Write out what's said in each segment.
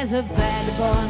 There's a vagabond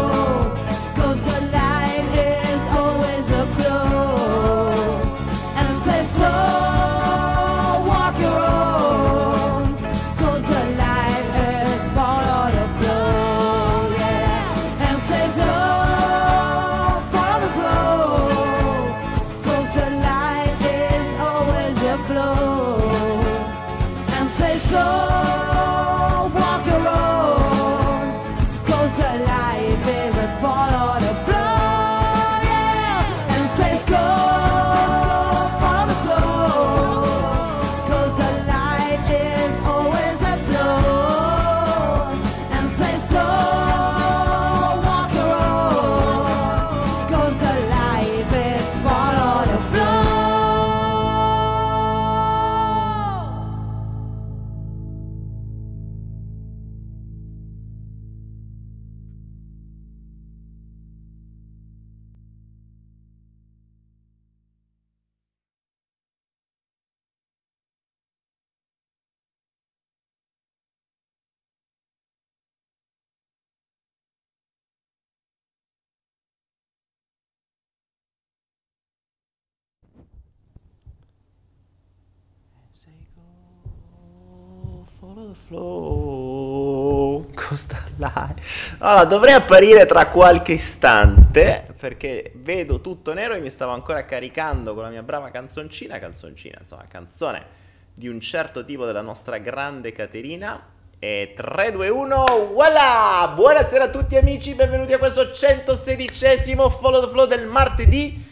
Allora, dovrei apparire tra qualche istante perché vedo tutto nero e mi stavo ancora caricando con la mia brava canzoncina. Canzoncina, insomma, canzone di un certo tipo della nostra grande Caterina. E 3, 2, 1, voilà! Buonasera a tutti amici, benvenuti a questo 116esimo Follow the Flow del martedì.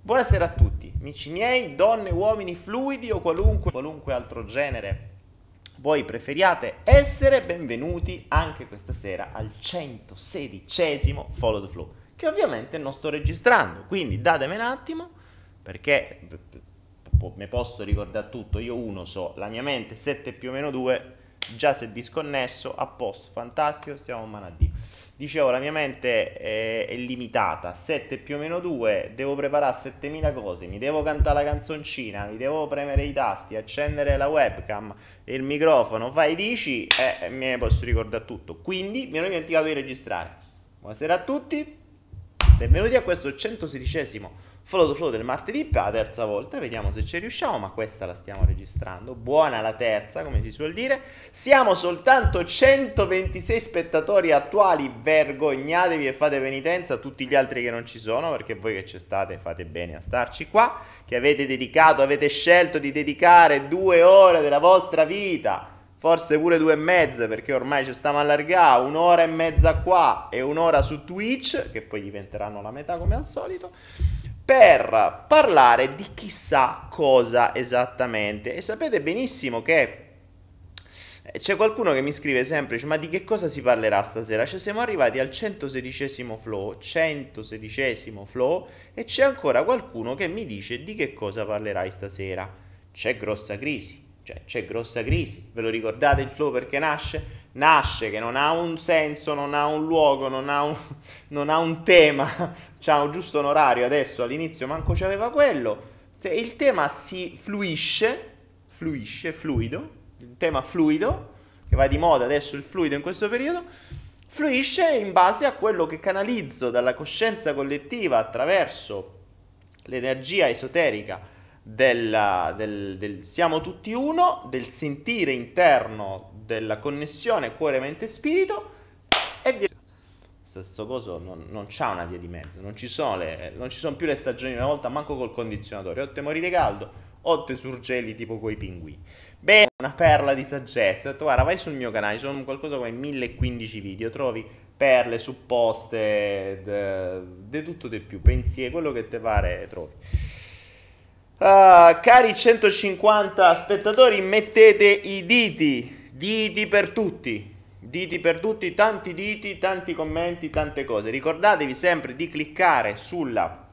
Buonasera a tutti, amici miei, donne, uomini, fluidi o qualunque, qualunque altro genere voi preferiate essere, benvenuti anche questa sera al 116esimo Follow the Flow, che ovviamente non sto registrando, quindi datemi un attimo, perché me posso ricordare tutto, io uno so, la mia mente 7 più o meno 2, già si è disconnesso, a posto, fantastico, stiamo in mano a Dio. Dicevo, la mia mente è, è limitata, 7 più o meno 2, devo preparare 7000 cose, mi devo cantare la canzoncina, mi devo premere i tasti, accendere la webcam il microfono, fai dici e eh, me ne posso ricordare tutto. Quindi mi ero dimenticato di registrare. Buonasera a tutti, benvenuti a questo 116esimo Follow the Flow del martedì per la terza volta, vediamo se ci riusciamo, ma questa la stiamo registrando. Buona la terza, come si suol dire. Siamo soltanto 126 spettatori attuali, vergognatevi e fate penitenza a tutti gli altri che non ci sono, perché voi che ci state fate bene a starci qua, che avete dedicato, avete scelto di dedicare due ore della vostra vita forse pure due e mezza perché ormai ci stiamo allargando, un'ora e mezza qua e un'ora su Twitch, che poi diventeranno la metà come al solito, per parlare di chissà cosa esattamente. E sapete benissimo che c'è qualcuno che mi scrive sempre, ma di che cosa si parlerà stasera? Cioè siamo arrivati al 116 flow, 116 flow, e c'è ancora qualcuno che mi dice di che cosa parlerai stasera. C'è grossa crisi. Cioè, c'è grossa crisi. Ve lo ricordate il flow perché nasce? Nasce che non ha un senso, non ha un luogo, non ha un, non ha un tema, c'ha un giusto un orario. Adesso all'inizio manco c'aveva quello. Il tema si fluisce, fluisce, fluido, il tema fluido, che va di moda adesso il fluido in questo periodo, fluisce in base a quello che canalizzo dalla coscienza collettiva attraverso l'energia esoterica della, del, del, siamo tutti uno, del sentire interno della connessione cuore, mente, spirito e via. Questo coso non, non c'ha una via di mezzo, non ci, sono le, non ci sono più le stagioni una volta, manco col condizionatore, o te mori di caldo o te surgeli tipo coi pinguini. Bene, una perla di saggezza, ho detto guarda vai sul mio canale, ci sono qualcosa come 1015 video, trovi perle, supposte, di tutto di più, pensieri, quello che te pare trovi. Uh, cari 150 spettatori, mettete i diti, diti per tutti, diti per tutti, tanti diti, tanti commenti, tante cose. Ricordatevi sempre di cliccare sulla,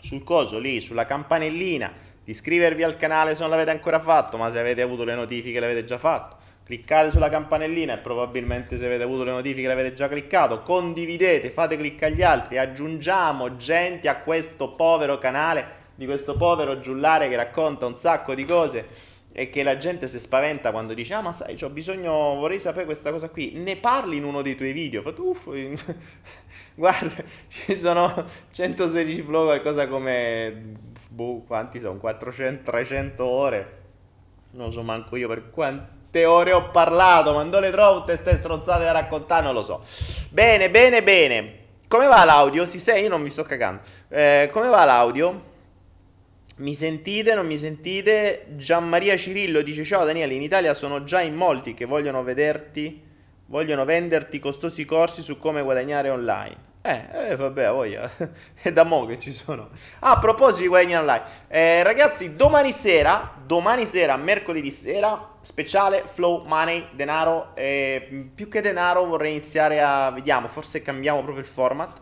sul coso lì, sulla campanellina, di iscrivervi al canale se non l'avete ancora fatto, ma se avete avuto le notifiche l'avete già fatto. cliccate sulla campanellina e probabilmente se avete avuto le notifiche l'avete già cliccato, condividete, fate cliccare agli altri, aggiungiamo gente a questo povero canale di questo povero giullare che racconta un sacco di cose e che la gente si spaventa quando dice ah ma sai ho bisogno vorrei sapere questa cosa qui ne parli in uno dei tuoi video Fate, uff, guarda ci sono 116 vlog qualcosa come boh, quanti sono 400 300 ore non so manco io per quante ore ho parlato ma non le trovo tutte queste strozzate da raccontare non lo so bene bene bene come va l'audio? Si sei? Io non mi sto cagando. Eh, come va l'audio? Mi sentite? Non mi sentite? Gianmaria Cirillo dice: Ciao Daniele, in Italia sono già in molti che vogliono vederti, vogliono venderti costosi corsi su come guadagnare online. Eh, eh vabbè, voglia. È da mo' che ci sono. Ah, a proposito di guadagnare online, eh, ragazzi, domani sera, domani sera, mercoledì sera, speciale Flow Money, denaro. Eh, più che denaro vorrei iniziare a. Vediamo, forse cambiamo proprio il format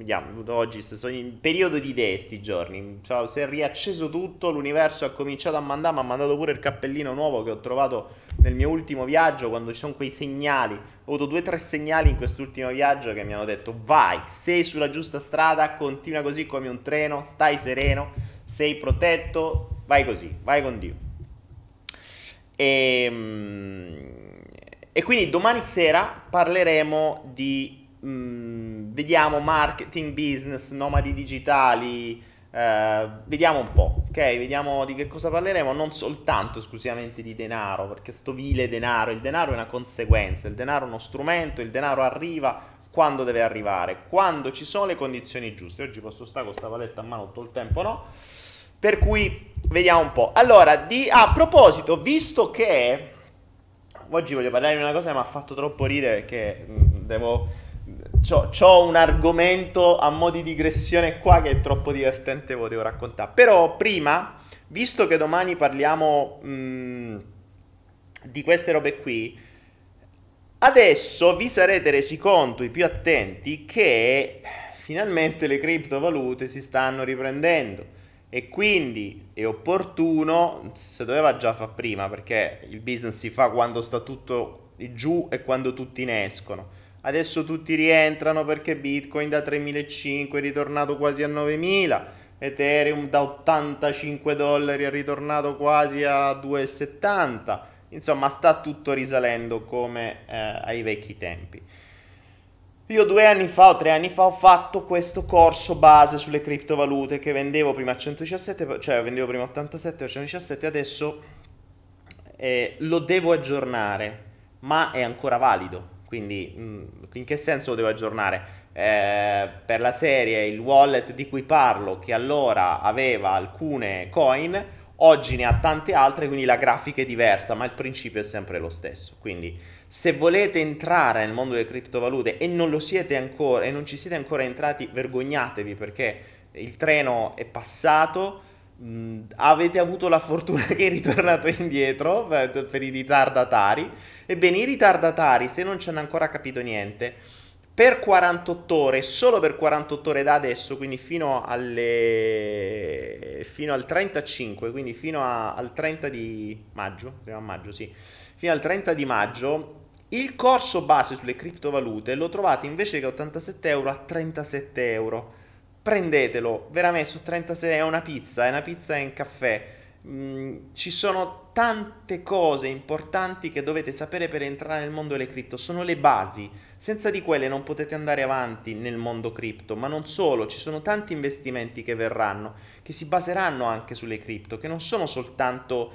Vediamo, oggi sono in periodo di idee sti giorni. Cioè, si è riacceso tutto, l'universo ha cominciato a mandare, mi ha mandato pure il cappellino nuovo che ho trovato nel mio ultimo viaggio, quando ci sono quei segnali. Ho avuto due o tre segnali in quest'ultimo viaggio che mi hanno detto vai, sei sulla giusta strada, continua così come un treno, stai sereno, sei protetto, vai così, vai con Dio. E, ehm, e quindi domani sera parleremo di Mm, vediamo marketing, business, nomadi digitali, eh, vediamo un po', ok? Vediamo di che cosa parleremo, non soltanto esclusivamente di denaro, perché sto vile denaro, il denaro è una conseguenza, il denaro è uno strumento, il denaro arriva quando deve arrivare, quando ci sono le condizioni giuste. Oggi posso stare con questa paletta a mano tutto il tempo, no? Per cui vediamo un po'. Allora, di, a proposito, visto che oggi voglio parlare di una cosa che mi ha fatto troppo ridere perché mh, mm, devo ho un argomento a mo' di digressione qua che è troppo divertente, ve lo devo raccontare. Però prima, visto che domani parliamo mh, mm, di queste robe qui, adesso vi sarete resi conto, i più attenti, che finalmente le criptovalute si stanno riprendendo. E quindi è opportuno, se doveva già fare prima, perché il business si fa quando sta tutto giù e quando tutti ne escono Adesso tutti rientrano perché Bitcoin da 3.500 è ritornato quasi a 9.000, Ethereum da 85 dollari è ritornato quasi a 2,70. Insomma, sta tutto risalendo come eh, ai vecchi tempi. Io due anni fa o tre anni fa ho fatto questo corso base sulle criptovalute che vendevo prima a 117, cioè vendevo prima a 87 per 117, adesso eh, lo devo aggiornare, ma è ancora valido quindi mm, in che senso lo devo aggiornare? Eh, per la serie il wallet di cui parlo, che allora aveva alcune coin, oggi ne ha tante altre, quindi la grafica è diversa, ma il principio è sempre lo stesso. Quindi se volete entrare nel mondo delle criptovalute e non lo siete ancora e non ci siete ancora entrati, vergognatevi perché il treno è passato Mm, avete avuto la fortuna che è ritornato indietro per, per, i ritardatari. Ebbene, i ritardatari, se non ci hanno ancora capito niente, per 48 ore, solo per 48 ore da adesso, quindi fino, alle, fino al 35, quindi fino a, al 30 di maggio, maggio, sì, fino al 30 di maggio, il corso base sulle criptovalute lo trovate invece che 87 euro a 37 euro prendetelo, veramente su 36 è una pizza, è una pizza in caffè. Mm, ci sono tante cose importanti che dovete sapere per entrare nel mondo delle cripto, sono le basi. Senza di quelle non potete andare avanti nel mondo cripto, ma non solo, ci sono tanti investimenti che verranno, che si baseranno anche sulle cripto, che non sono soltanto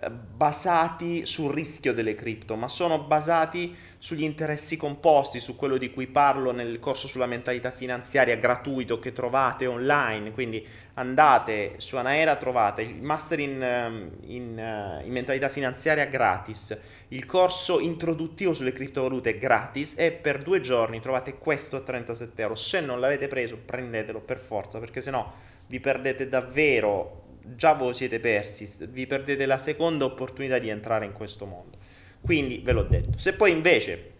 eh, basati sul rischio delle cripto, ma sono basati sugli interessi composti, su quello di cui parlo nel corso sulla mentalità finanziaria gratuito che trovate online, quindi andate su Anaera, trovate il master in, ehm, in, eh, in mentalità finanziaria gratis, il corso introduttivo sulle criptovalute gratis e per due giorni trovate questo a 37 euro. Se non l'avete preso prendetelo per forza perché sennò vi perdete davvero già voi siete persi, vi perdete la seconda opportunità di entrare in questo mondo. Quindi ve l'ho detto. Se poi invece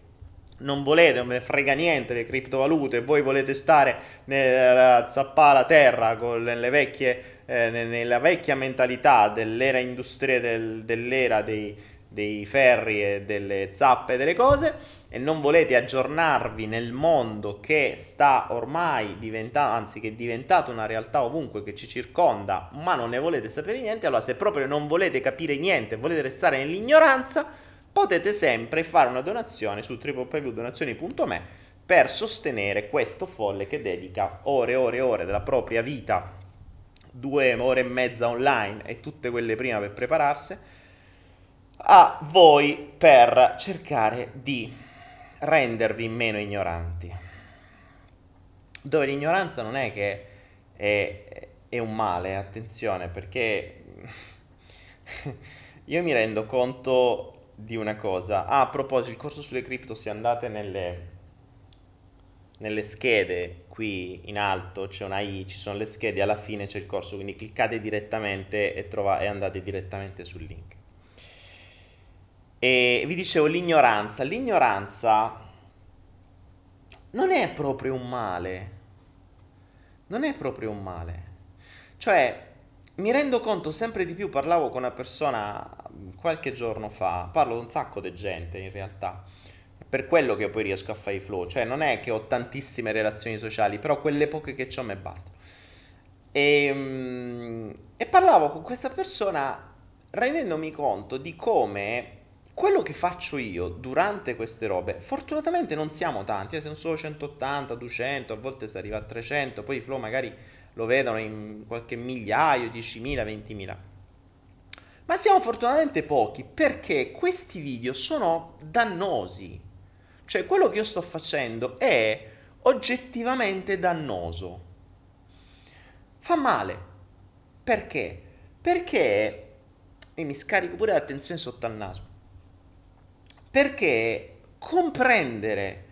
non volete, non ve ne frega niente le criptovalute, voi volete stare nella zappare la terra con le vecchie, eh, nella vecchia mentalità dell'era industriale, del, dell'era dei, dei ferri e delle zappe delle cose e non volete aggiornarvi nel mondo che sta ormai diventando, anzi che è diventato una realtà ovunque che ci circonda, ma non ne volete sapere niente, allora se proprio non volete capire niente, volete restare nell'ignoranza, potete sempre fare una donazione su www.donazioni.me per sostenere questo folle che dedica ore e ore e ore della propria vita, due ore e mezza online e tutte quelle prima per prepararsi, a voi per cercare di rendervi meno ignoranti. Dove l'ignoranza non è che è, è un male, attenzione, perché io mi rendo conto di una cosa. Ah, a proposito, il corso sulle cripto, se andate nelle, nelle schede qui in alto, c'è una I, ci sono le schede, alla fine c'è il corso, quindi cliccate direttamente e, trova, e andate direttamente sul link. E vi dicevo l'ignoranza. L'ignoranza non è proprio un male. Non è proprio un male. Cioè, mi rendo conto sempre di più, parlavo con una persona qualche giorno fa, parlo un sacco di gente in realtà, per quello che poi riesco a fare i flow, cioè non è che ho tantissime relazioni sociali, però quelle poche che ho me basta. E, ehm, e parlavo con questa persona rendendomi conto di come quello che faccio io durante queste robe, fortunatamente non siamo tanti, eh, siamo solo 180, 200, a volte si arriva a 300, poi i flow magari lo vedono in qualche migliaio, 10.000, 20.000. Ma siamo fortunatamente pochi perché questi video sono dannosi. Cioè quello che io sto facendo è oggettivamente dannoso. Fa male. Perché? Perché e mi scarico pure l'attenzione sotto al naso perché comprendere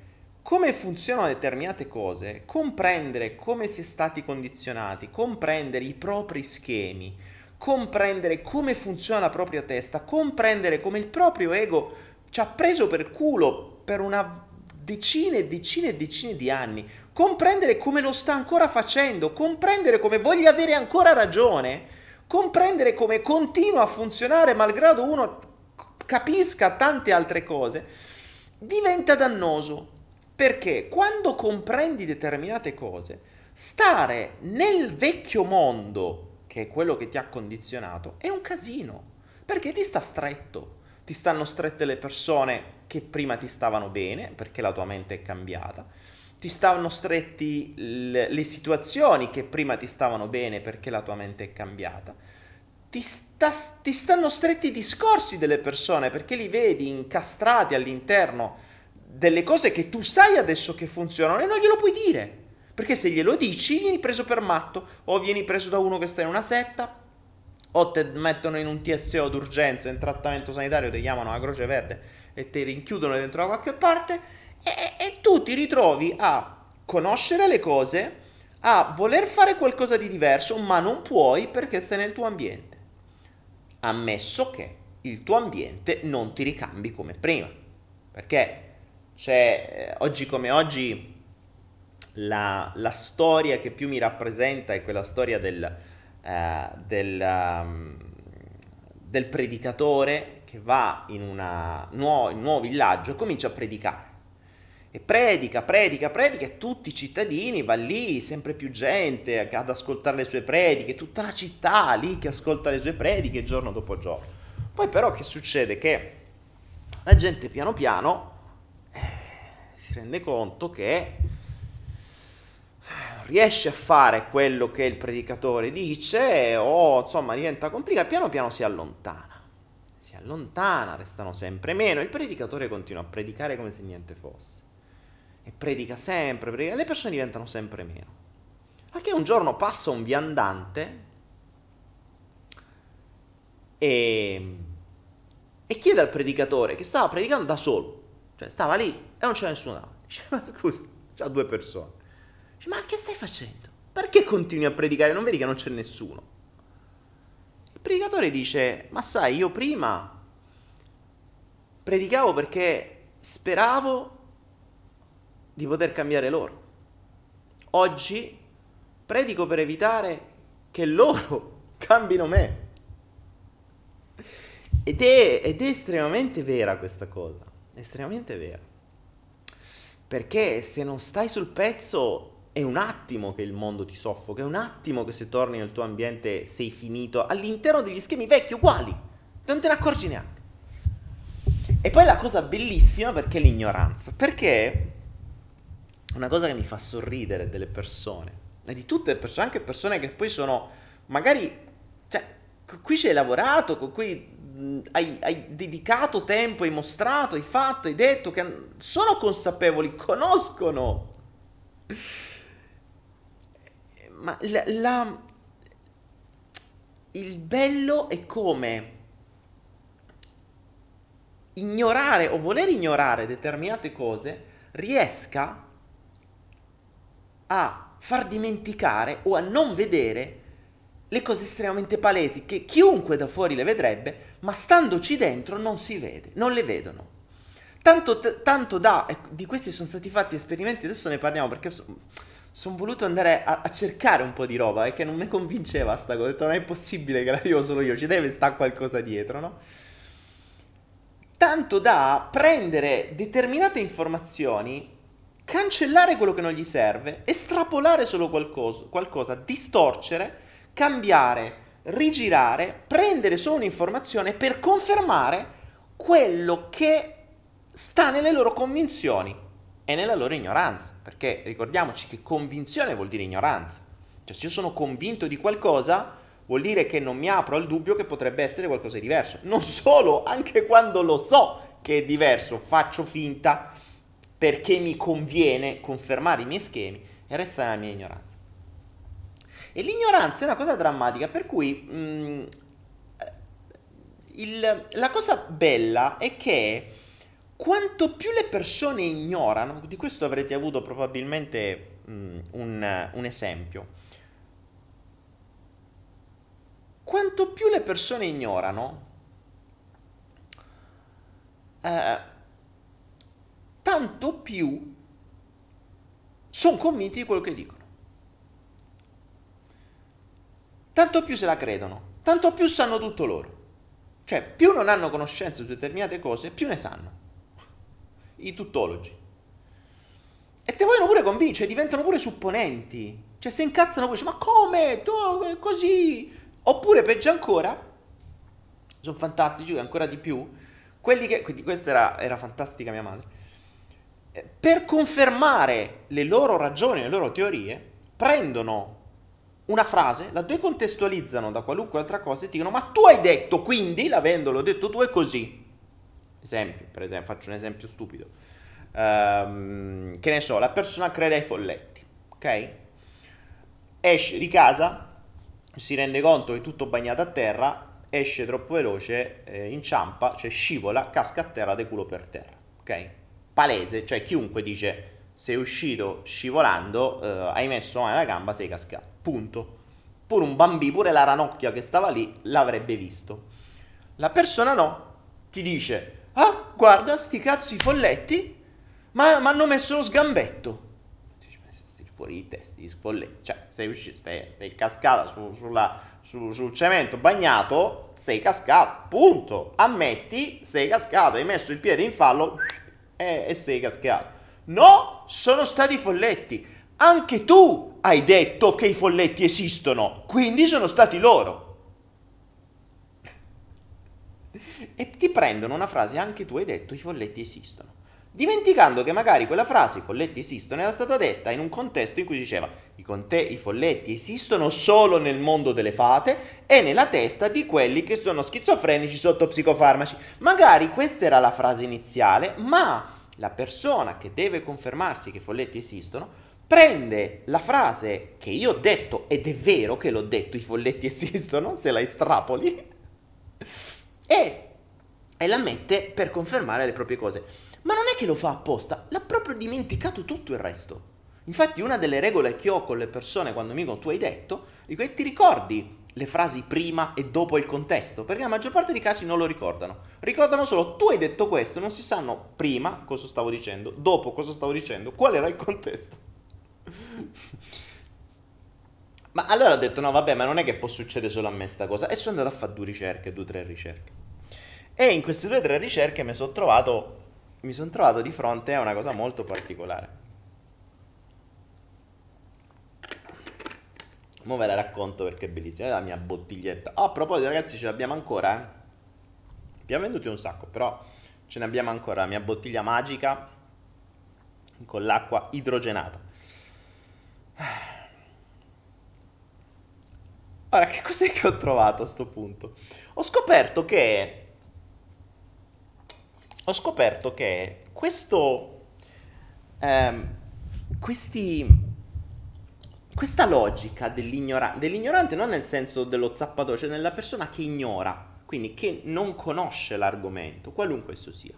come funzionano determinate cose, comprendere come si è stati condizionati, comprendere i propri schemi, comprendere come funziona la propria testa, comprendere come il proprio ego ci ha preso per culo per una decine e decine e decine di anni, comprendere come lo sta ancora facendo, comprendere come voglia avere ancora ragione, comprendere come continua a funzionare malgrado uno capisca tante altre cose, diventa dannoso. Perché quando comprendi determinate cose, stare nel vecchio mondo, che è quello che ti ha condizionato, è un casino. Perché ti sta stretto. Ti stanno strette le persone che prima ti stavano bene, perché la tua mente è cambiata. Ti stavano stretti le, le situazioni che prima ti stavano bene, perché la tua mente è cambiata ti, sta, ti stanno stretti i discorsi delle persone perché li vedi incastrati all'interno delle cose che tu sai adesso che funzionano e non glielo puoi dire. Perché se glielo dici vieni preso per matto o vieni preso da uno che sta in una setta o ti mettono in un TSO d'urgenza in trattamento sanitario, ti chiamano la Croce Verde e ti rinchiudono dentro da qualche parte e, e tu ti ritrovi a conoscere le cose, a voler fare qualcosa di diverso, ma non puoi perché stai nel tuo ambiente ammesso che il tuo ambiente non ti ricambi come prima. Perché eh, oggi come oggi, la, la, storia che più mi rappresenta è quella storia del, eh, del, um, del, predicatore che va in, una, nuovo, un nuovo villaggio e comincia a predicare. E predica, predica, predica e tutti i cittadini, va lì, sempre più gente ad ascoltare le sue prediche, tutta la città lì che ascolta le sue prediche giorno dopo giorno. Poi però che succede? Che la gente piano piano si rende conto che riesce a fare quello che il predicatore dice o insomma diventa complicato, piano piano si allontana. Si allontana, restano sempre meno, il predicatore continua a predicare come se niente fosse e predica sempre, predica, le persone diventano sempre meno. Anche un giorno passa un viandante e, e chiede al predicatore che stava predicando da solo, cioè stava lì e non c'era nessuno davanti. Dice, ma scusa, c'ha due persone. Dice, ma che stai facendo? Perché continui a predicare? Non vedi che non c'è nessuno? Il predicatore dice, ma sai, io prima predicavo perché speravo di poter cambiare loro. Oggi predico per evitare che loro cambino me. Ed è, ed è estremamente vera questa cosa, estremamente vera. Perché se non stai sul pezzo è un attimo che il mondo ti soffoca, è un attimo che se torni nel tuo ambiente sei finito. All'interno degli schemi vecchi uguali, non te ne accorgi neanche. E poi la cosa bellissima perché l'ignoranza, perché una cosa che mi fa sorridere delle persone, e di tutte le persone, anche persone che poi sono magari, cioè, con cui ci hai lavorato, con cui hai, hai, dedicato tempo, hai mostrato, hai fatto, hai detto che sono consapevoli, conoscono. Ma la, la, il bello è come ignorare o voler ignorare determinate cose riesca a far dimenticare o a non vedere le cose estremamente palesi che chiunque da fuori le vedrebbe, ma standoci dentro non si vede, non le vedono. Tanto, t- tanto da, di questi sono stati fatti esperimenti, adesso ne parliamo perché sono son voluto andare a, a, cercare un po' di roba e che non mi convinceva sta cosa, ho detto non è possibile che la dico solo io, ci deve stare qualcosa dietro, no? Tanto da prendere determinate informazioni cancellare quello che non gli serve, estrapolare solo qualcosa, qualcosa, distorcere, cambiare, rigirare, prendere solo un'informazione per confermare quello che sta nelle loro convinzioni e nella loro ignoranza, perché ricordiamoci che convinzione vuol dire ignoranza. Cioè se io sono convinto di qualcosa, vuol dire che non mi apro al dubbio che potrebbe essere qualcosa di diverso. Non solo, anche quando lo so che è diverso, faccio finta perché mi conviene confermare i miei schemi e resta nella mia ignoranza. E l'ignoranza è una cosa drammatica, per cui mh, mm, il, la cosa bella è che quanto più le persone ignorano, di questo avrete avuto probabilmente mh, mm, un, un esempio, quanto più le persone ignorano, eh, tanto più sono convinti di quello che dicono. Tanto più se la credono, tanto più sanno tutto loro. Cioè, più non hanno conoscenza su determinate cose, più ne sanno. I tuttologi. E te vogliono pure convincere, diventano pure supponenti. Cioè, se incazzano pure, ma come? Tu così? Oppure, peggio ancora, sono fantastici, ancora di più, quelli che, quindi questa era, era fantastica mia madre, per confermare le loro ragioni, le loro teorie, prendono una frase, la decontestualizzano da qualunque altra cosa e dicono ma tu hai detto, quindi, l'avendolo detto tu, è così. Esempio, per esempio, faccio un esempio stupido. Um, che ne so, la persona crede ai folletti, ok? Esce di casa, si rende conto che è tutto bagnato a terra, esce troppo veloce, eh, inciampa, cioè scivola, casca a terra de culo per terra, ok? palese, cioè chiunque dice sei uscito scivolando, eh, hai messo mano alla gamba, sei cascato. Punto. Pure un bambino, pure la ranocchia che stava lì l'avrebbe visto. La persona no, ti dice, ah, guarda, sti cazzo folletti, ma mi hanno messo lo sgambetto. Sei fuori di testa, gli spolletti. Cioè, sei uscito, stai, sei cascata su, sulla, su, sul cemento bagnato, sei cascato, punto. Ammetti, sei cascato, hai messo il piede in fallo, e, e sei cascato. No, sono stati folletti. Anche tu hai detto che i folletti esistono, quindi sono stati loro. e ti prendono una frase, anche tu hai detto i folletti esistono. Dimenticando che magari quella frase, i folletti esistono, era stata detta in un contesto in cui diceva i, conte- i folletti esistono solo nel mondo delle fate e nella testa di quelli che sono schizofrenici sotto psicofarmaci. Magari questa era la frase iniziale, ma la persona che deve confermarsi che i folletti esistono prende la frase che io ho detto, ed è vero che l'ho detto, i folletti esistono, se la estrapoli, e, e la mette per confermare le proprie cose. Ma non è che lo fa apposta, l'ha proprio dimenticato tutto il resto. Infatti una delle regole che ho con le persone quando mi dicono tu hai detto, dico e ti ricordi le frasi prima e dopo il contesto, perché la maggior parte dei casi non lo ricordano. Ricordano solo tu hai detto questo, non si sanno prima cosa stavo dicendo, dopo cosa stavo dicendo, qual era il contesto. ma allora ho detto no vabbè, ma non è che può succedere solo a me sta cosa, e sono andato a fare due ricerche, due o tre ricerche. E in queste due o tre ricerche mi sono trovato, mi son trovato di fronte a una cosa molto particolare. Mo ve la racconto perché è bellissima, è la mia bottiglietta. Oh, a proposito ragazzi ce l'abbiamo ancora, eh? Abbiamo venduti un sacco, però ce ne abbiamo ancora la mia bottiglia magica con l'acqua idrogenata. Ora, che cos'è che ho trovato a sto punto? Ho scoperto che... Ho scoperto che questo... Ehm, questi... Questa logica dell'ignorante, dell'ignorante non nel senso dello zappatore, cioè nella persona che ignora, quindi che non conosce l'argomento, qualunque esso sia.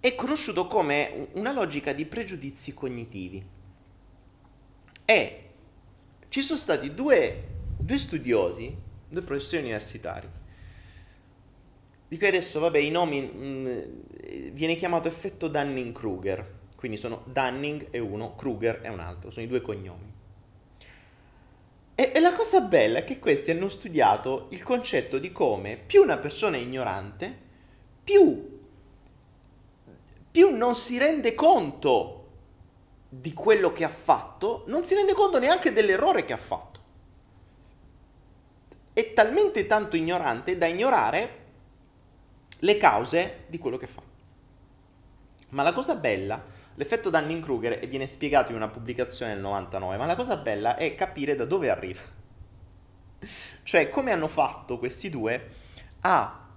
È conosciuto come una logica di pregiudizi cognitivi. E ci sono stati due, due studiosi, due professori universitari, di cui adesso, vabbè, i nomi mh, mm, viene chiamato effetto Dunning-Kruger, quindi sono Dunning è uno, Kruger è un altro, sono i due cognomi. E, e, la cosa bella è che questi hanno studiato il concetto di come più una persona è ignorante, più, più non si rende conto di quello che ha fatto, non si rende conto neanche dell'errore che ha fatto. È talmente tanto ignorante da ignorare le cause di quello che fa. Ma la cosa bella L'effetto Dunning-Kruger viene spiegato in una pubblicazione nel 99, ma la cosa bella è capire da dove arriva. cioè, come hanno fatto questi due a,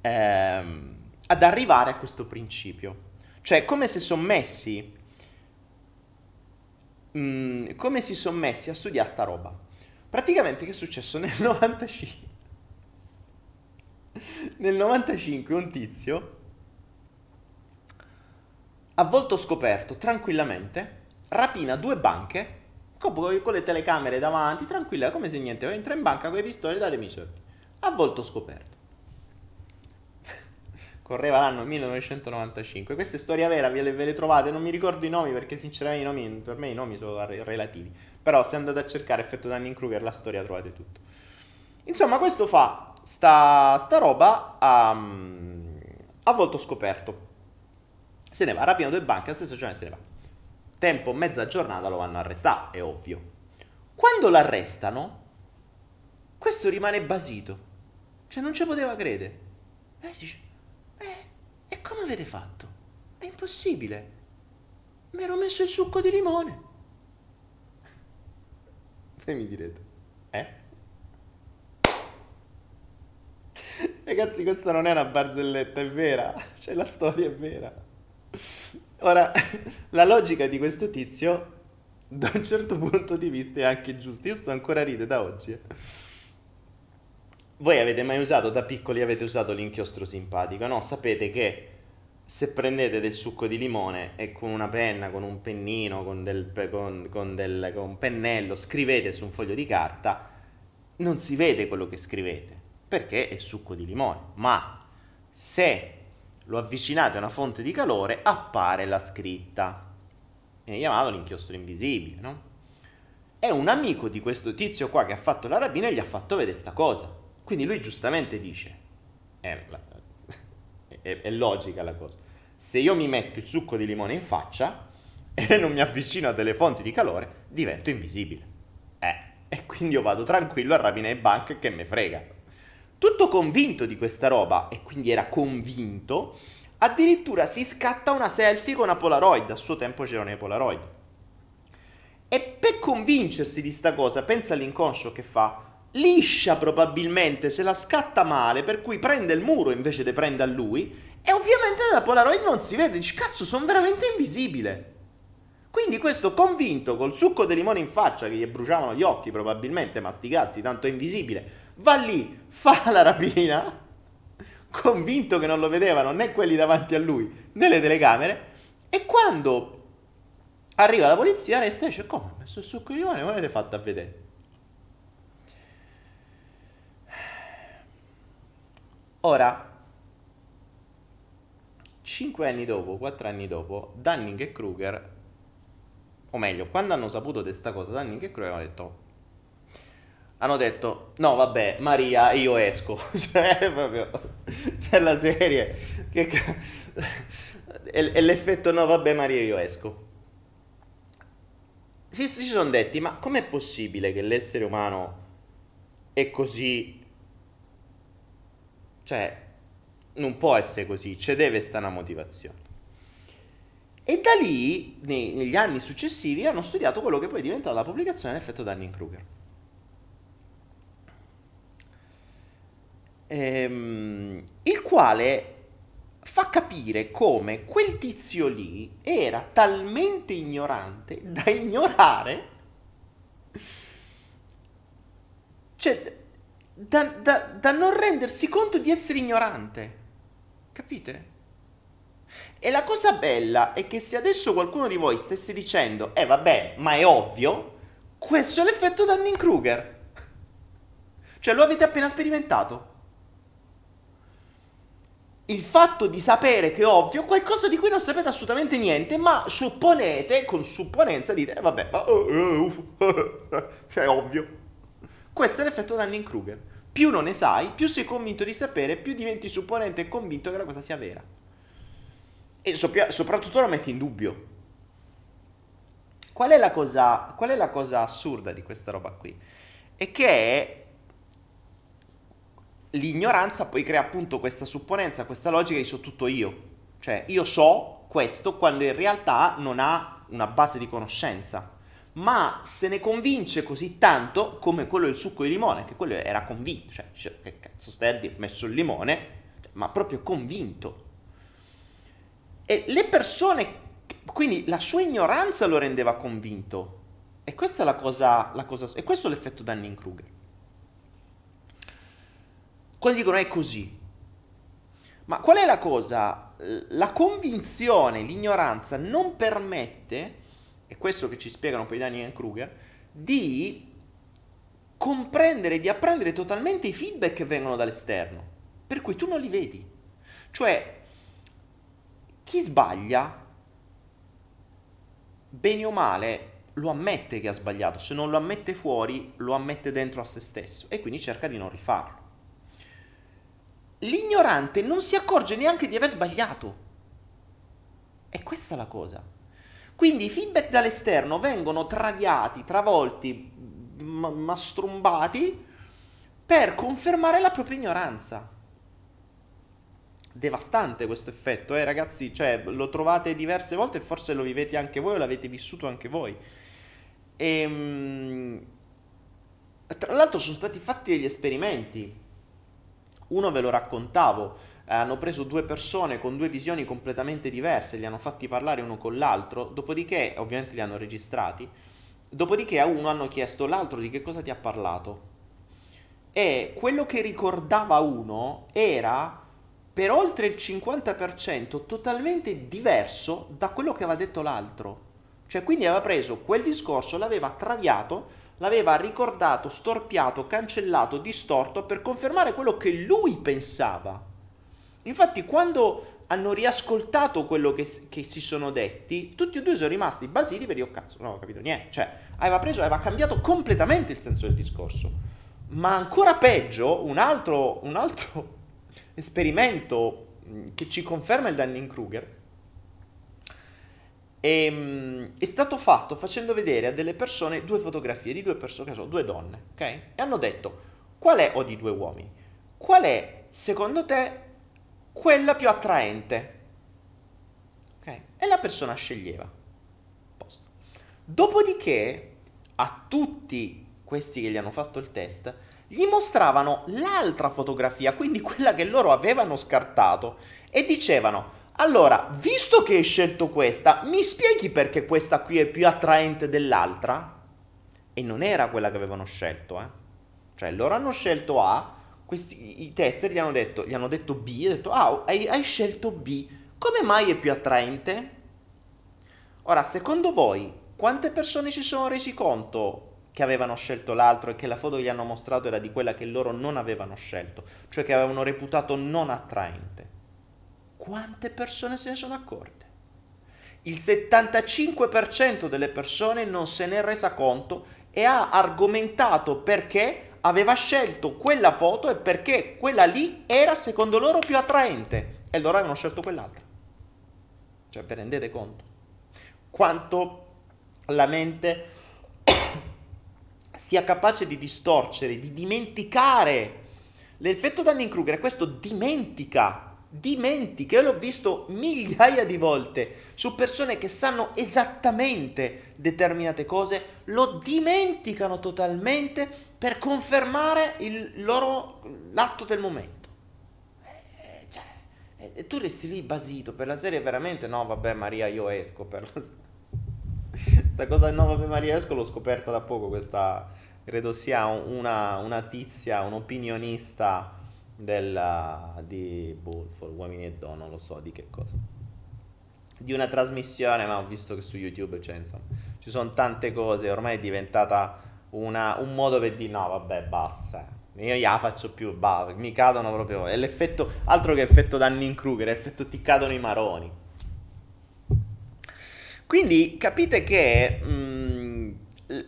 ehm, ad arrivare a questo principio. Cioè, come se sono messi... Mm, come si sono messi a studiare sta roba. Praticamente che è successo nel 95? nel 95 un tizio a volto scoperto, tranquillamente, rapina due banche, con le telecamere davanti, tranquilla, come se niente, entra in banca con le pistole, datemi i soldi. A volto scoperto. Correva l'anno 1995. Questa è storia vera, ve le, ve le, trovate, non mi ricordo i nomi perché sinceramente i nomi, per me i nomi sono relativi. Però se andate a cercare effetto Dunning-Kruger, la storia trovate tutto. Insomma, questo fa sta, sta roba a, a volto scoperto se ne va, rapina due banche, la stessa giornata se ne va. Tempo, mezza giornata lo vanno a arrestare, è ovvio. Quando l'arrestano, questo rimane basito. Cioè non ci poteva credere. E dice, eh, e come avete fatto? È impossibile. Mi ero messo il succo di limone. E mi direte, eh? Ragazzi, questa non è una barzelletta, è vera. Cioè, la storia è vera. Ora, la logica di questo tizio, da un certo punto di vista, è anche giusta. Io sto ancora a ridere da oggi. Eh. Voi avete mai usato, da piccoli avete usato l'inchiostro simpatico, no? Sapete che se prendete del succo di limone e con una penna, con un pennino, con, del, con, con, del, con un pennello, scrivete su un foglio di carta, non si vede quello che scrivete, perché è succo di limone. Ma se lo avvicinate a una fonte di calore, appare la scritta. Viene chiamato l'inchiostro invisibile, no? È un amico di questo tizio qua che ha fatto la rapina e gli ha fatto vedere sta cosa. Quindi lui giustamente dice, è, è, è logica la cosa, se io mi metto il succo di limone in faccia e non mi avvicino a delle fonti di calore, divento invisibile. Eh, e quindi io vado tranquillo a rapinare banche che me frega tutto convinto di questa roba, e quindi era convinto, addirittura si scatta una selfie con una Polaroid, a suo tempo c'erano le Polaroid. E per convincersi di sta cosa, pensa all'inconscio che fa, liscia probabilmente, se la scatta male, per cui prende il muro invece di prendere a lui, e ovviamente nella Polaroid non si vede, dice cazzo sono veramente invisibile. Quindi questo convinto col succo di limone in faccia che gli bruciavano gli occhi probabilmente, masticazzi, tanto è invisibile, va lì, fa la rapina, convinto che non lo vedevano né quelli davanti a lui né le telecamere, e quando arriva la polizia resta e dice come? Ha messo il succo di limone, come avete fatto a vedere? Ora, 5 anni dopo, 4 anni dopo, Dunning e Kruger, o meglio, quando hanno saputo di questa cosa, Dunning e Kruger hanno detto hanno detto no vabbè Maria io esco. Cioè proprio per la serie. Che e l'effetto no vabbè Maria io esco. Si, si sono detti ma com'è possibile che l'essere umano è così? Cioè non può essere così c'è deve stare una motivazione. E da lì nei, negli anni successivi hanno studiato quello che poi è diventato la pubblicazione dell'effetto Dunning-Kruger ehm, il quale fa capire come quel tizio lì era talmente ignorante da ignorare, cioè da, da, da non rendersi conto di essere ignorante. Capite? E la cosa bella è che se adesso qualcuno di voi stesse dicendo, eh vabbè, ma è ovvio, questo è l'effetto Dunning-Kruger. Cioè lo avete appena sperimentato il fatto di sapere che è ovvio qualcosa di cui non sapete assolutamente niente, ma supponete, con supponenza dite, eh, vabbè, ma, uh, uh, uh, cioè è ovvio. Questo è l'effetto Dunning-Kruger. Più non ne sai, più sei convinto di sapere, più diventi supponente e convinto che la cosa sia vera. E sopra- soprattutto lo metti in dubbio. Qual è, la cosa, qual è la cosa assurda di questa roba qui? È che l'ignoranza poi crea appunto questa supponenza, questa logica di so tutto io. Cioè io so questo quando in realtà non ha una base di conoscenza. Ma se ne convince così tanto come quello del succo di limone, che quello era convinto, cioè che cazzo stai a dire, messo il limone, ma proprio convinto. E le persone, quindi la sua ignoranza lo rendeva convinto. E questa è la cosa, la cosa e questo è l'effetto Dunning-Kruger. Quando dicono è così. Ma qual è la cosa? La convinzione, l'ignoranza non permette, è questo che ci spiegano poi Daniel e Kruger, di comprendere, di apprendere totalmente i feedback che vengono dall'esterno. Per cui tu non li vedi. Cioè, chi sbaglia, bene o male, lo ammette che ha sbagliato. Se non lo ammette fuori, lo ammette dentro a se stesso e quindi cerca di non rifarlo l'ignorante non si accorge neanche di aver sbagliato. È questa la cosa. Quindi i feedback dall'esterno vengono traviati, travolti, ma- mastrumbati per confermare la propria ignoranza. Devastante questo effetto, eh ragazzi, cioè lo trovate diverse volte e forse lo vivete anche voi o l'avete vissuto anche voi. E, ehm, tra l'altro sono stati fatti degli esperimenti uno ve lo raccontavo, eh, hanno preso due persone con due visioni completamente diverse, li hanno fatti parlare uno con l'altro, dopodiché, ovviamente li hanno registrati, dopodiché a uno hanno chiesto l'altro di che cosa ti ha parlato. E quello che ricordava uno era per oltre il 50% totalmente diverso da quello che aveva detto l'altro. Cioè, quindi aveva preso quel discorso, l'aveva traviato l'aveva ricordato, storpiato, cancellato, distorto per confermare quello che lui pensava. Infatti, quando hanno riascoltato quello che, che, si sono detti, tutti e due sono rimasti basiti per dire, oh cazzo, non ho capito niente. Cioè, aveva preso, aveva cambiato completamente il senso del discorso. Ma ancora peggio, un altro, un altro esperimento che ci conferma il Dunning-Kruger e, ehm, è stato fatto facendo vedere a delle persone due fotografie di due persone, che sono due donne, ok? E hanno detto, qual è, o di due uomini, qual è secondo te quella più attraente? Ok? E la persona sceglieva. Posto. Dopodiché, a tutti questi che gli hanno fatto il test, gli mostravano l'altra fotografia, quindi quella che loro avevano scartato, e dicevano, allora, visto che hai scelto questa, mi spieghi perché questa qui è più attraente dell'altra? E non era quella che avevano scelto, eh. Cioè, loro hanno scelto A, questi, i tester gli hanno detto, gli hanno detto B, hanno detto, ah, hai, hai scelto B, come mai è più attraente? Ora, secondo voi, quante persone si sono resi conto che avevano scelto l'altro e che la foto che gli hanno mostrato era di quella che loro non avevano scelto, cioè che avevano reputato non attraente? Quante persone se ne sono accorte? Il 75% delle persone non se ne è resa conto e ha argomentato perché aveva scelto quella foto e perché quella lì era secondo loro più attraente e loro avevano scelto quell'altra. Cioè, vi rendete conto? Quanto la mente sia capace di distorcere, di dimenticare. L'effetto Dunning-Kruger è questo, dimentica, dimentica. Io l'ho visto migliaia di volte su persone che sanno esattamente determinate cose, lo dimenticano totalmente per confermare il loro, l'atto del momento. Eh, cioè, e tu resti lì basito per la serie veramente no vabbè Maria io esco per la questa cosa no vabbè Maria esco l'ho scoperta da poco questa credo sia una, una tizia, un'opinionista della, di boh, uomini e donne, non lo so di che cosa. Di una trasmissione, ma ho visto che su YouTube c'è, insomma, ci sono tante cose, ormai è diventata una, un modo per dire no, vabbè, basta. Cioè, io la faccio più, bah, mi cadono proprio. È l'effetto, altro che effetto Dunning-Kruger, è l'effetto ti cadono i maroni. Quindi capite che mh,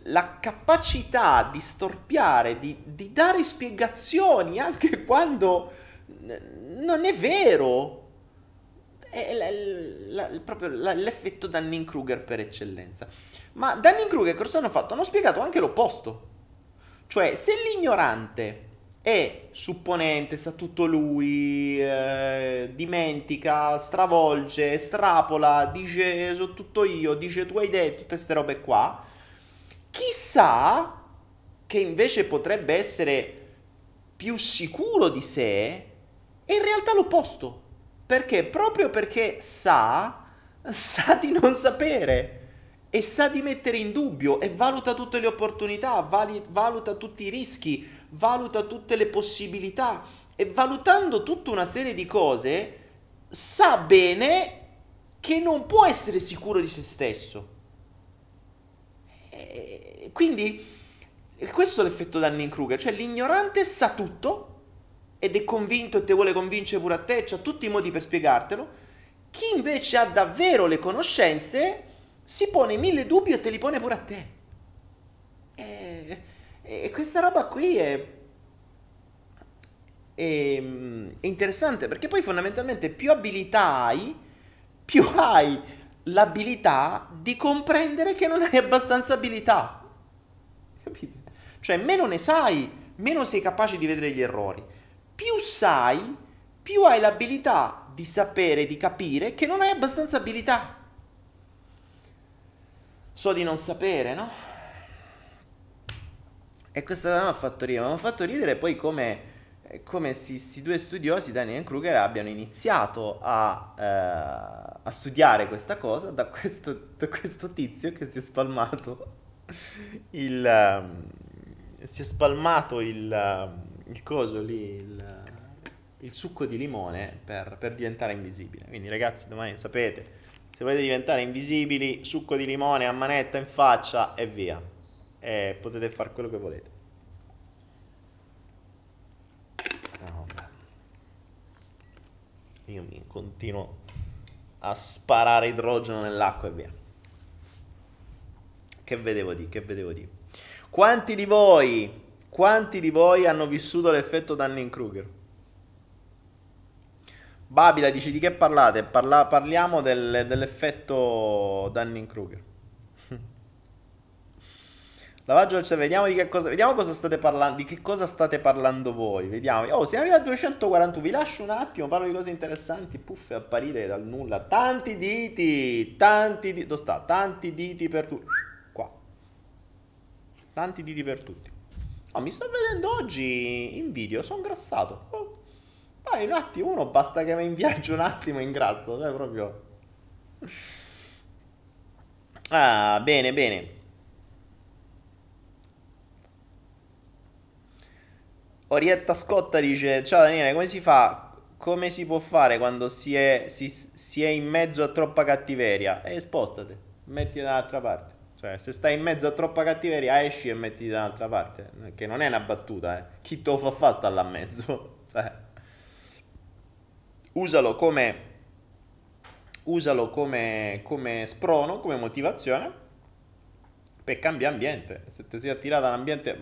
la capacità di storpiare, di, di dare spiegazioni anche quando non è vero, è la, la, proprio la, l'effetto Dunning-Kruger per eccellenza. Ma Dunning-Kruger cosa hanno fatto? Hanno spiegato anche l'opposto. Cioè, se l'ignorante è supponente, sa tutto lui, eh, dimentica, stravolge, strapola, dice so tutto io, dice tu hai detto, tutte queste robe qua, Chissà che invece potrebbe essere più sicuro di sé è in realtà l'opposto. Perché? Proprio perché sa, sa di non sapere e sa di mettere in dubbio e valuta tutte le opportunità, vali, valuta tutti i rischi, valuta tutte le possibilità e valutando tutta una serie di cose sa bene che non può essere sicuro di se stesso. E quindi questo è l'effetto Dunning-Kruger, cioè l'ignorante sa tutto ed è convinto e te vuole convincere pure a te, ha tutti i modi per spiegartelo. Chi invece ha davvero le conoscenze si pone mille dubbi e te li pone pure a te. E, e questa roba qui è, è, è interessante perché poi fondamentalmente più abilità hai, più hai l'abilità di comprendere che non hai abbastanza abilità. Capite? Cioè, meno ne sai, meno sei capace di vedere gli errori. Più sai, più hai l'abilità di sapere, di capire che non hai abbastanza abilità. So di non sapere, no? E questa mi ha fatto ridere, mi ha fatto ridere poi come come questi due studiosi, Daniel e Kruger, abbiano iniziato a, eh, a studiare questa cosa da questo, da questo, tizio che si è spalmato il, um, si è spalmato il, uh, il coso lì, il, il succo di limone per, per, diventare invisibile. Quindi ragazzi, domani sapete, se volete diventare invisibili, succo di limone a manetta in faccia e via. E potete fare quello che volete. Io mi continuo a sparare idrogeno nell'acqua e via. Che vedevo di, che vedevo di. Quanti di voi, quanti di voi hanno vissuto l'effetto Dunning-Kruger? Babila dici di che parlate? Parla, parliamo del, dell'effetto Dunning-Kruger. Lavaggio del cervello, vediamo di che cosa, vediamo cosa state parlando, di che cosa state parlando voi, vediamo. Oh, siamo arrivati a 241, vi lascio un attimo, parlo di cose interessanti, puff, apparire dal nulla. Tanti diti, tanti diti, dove sta? Tanti diti per tutti, qua. Tanti diti per tutti. Oh, mi sto vedendo oggi in video, sono grassato. Oh. Un attimo, uno basta che mi in viaggio un attimo in grasso, cioè proprio... Ah, bene, bene. Orietta Scotta dice: Ciao Daniele, come si fa? Come si può fare quando si è, si, si è in mezzo a troppa cattiveria? E eh, spostate, metti dall'altra parte. Cioè, se stai in mezzo a troppa cattiveria, esci e metti dall'altra parte. Che non è una battuta, eh. Chi te lo fa fare sta là in mezzo? Cioè, usalo come, usalo come, come sprono, come motivazione per cambiare ambiente. Se ti sei attirato all'ambiente,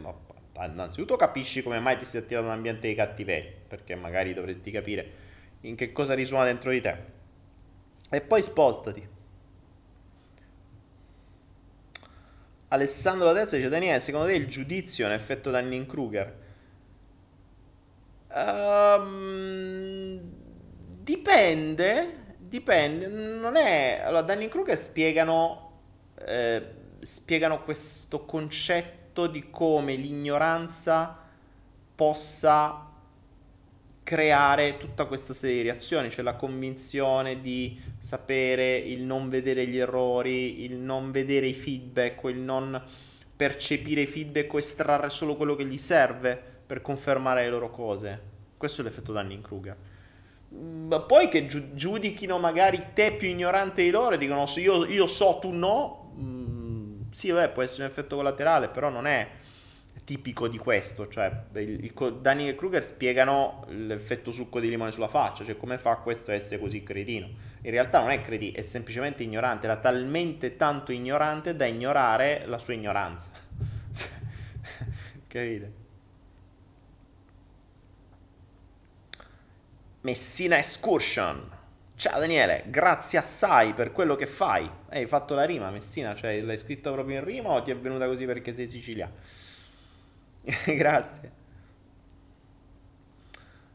innanzitutto capisci come mai ti sei attirato in un ambiente di cattiveria, perché magari dovresti capire in che cosa risuona dentro di te. E poi spostati. Alessandro La Terza dice, Daniele, secondo te il giudizio è un effetto Dunning-Kruger? Um, dipende, dipende, non è... Allora, Dunning-Kruger spiegano, eh, spiegano questo concetto di come l'ignoranza possa creare tutta questa serie di reazioni, cioè la convinzione di sapere, il non vedere gli errori, il non vedere i feedback il non percepire i feedback o estrarre solo quello che gli serve per confermare le loro cose. Questo è l'effetto Dunning-Kruger. Ma poi che giudichino magari te più ignorante di loro e dicono io, io so, tu no, mm, sì, beh, può essere un effetto collaterale, però non è tipico di questo, cioè il, il, Danny e Kruger spiegano l'effetto succo di limone sulla faccia, cioè come fa questo a essere così cretino. In realtà non è cretino, è semplicemente ignorante, era talmente tanto ignorante da ignorare la sua ignoranza. Capite? Messina Excursion. Ciao Daniele, grazie assai per quello che fai. Hai fatto la rima, Messina, cioè l'hai scritta proprio in rima o ti è venuta così perché sei siciliano? Grazie.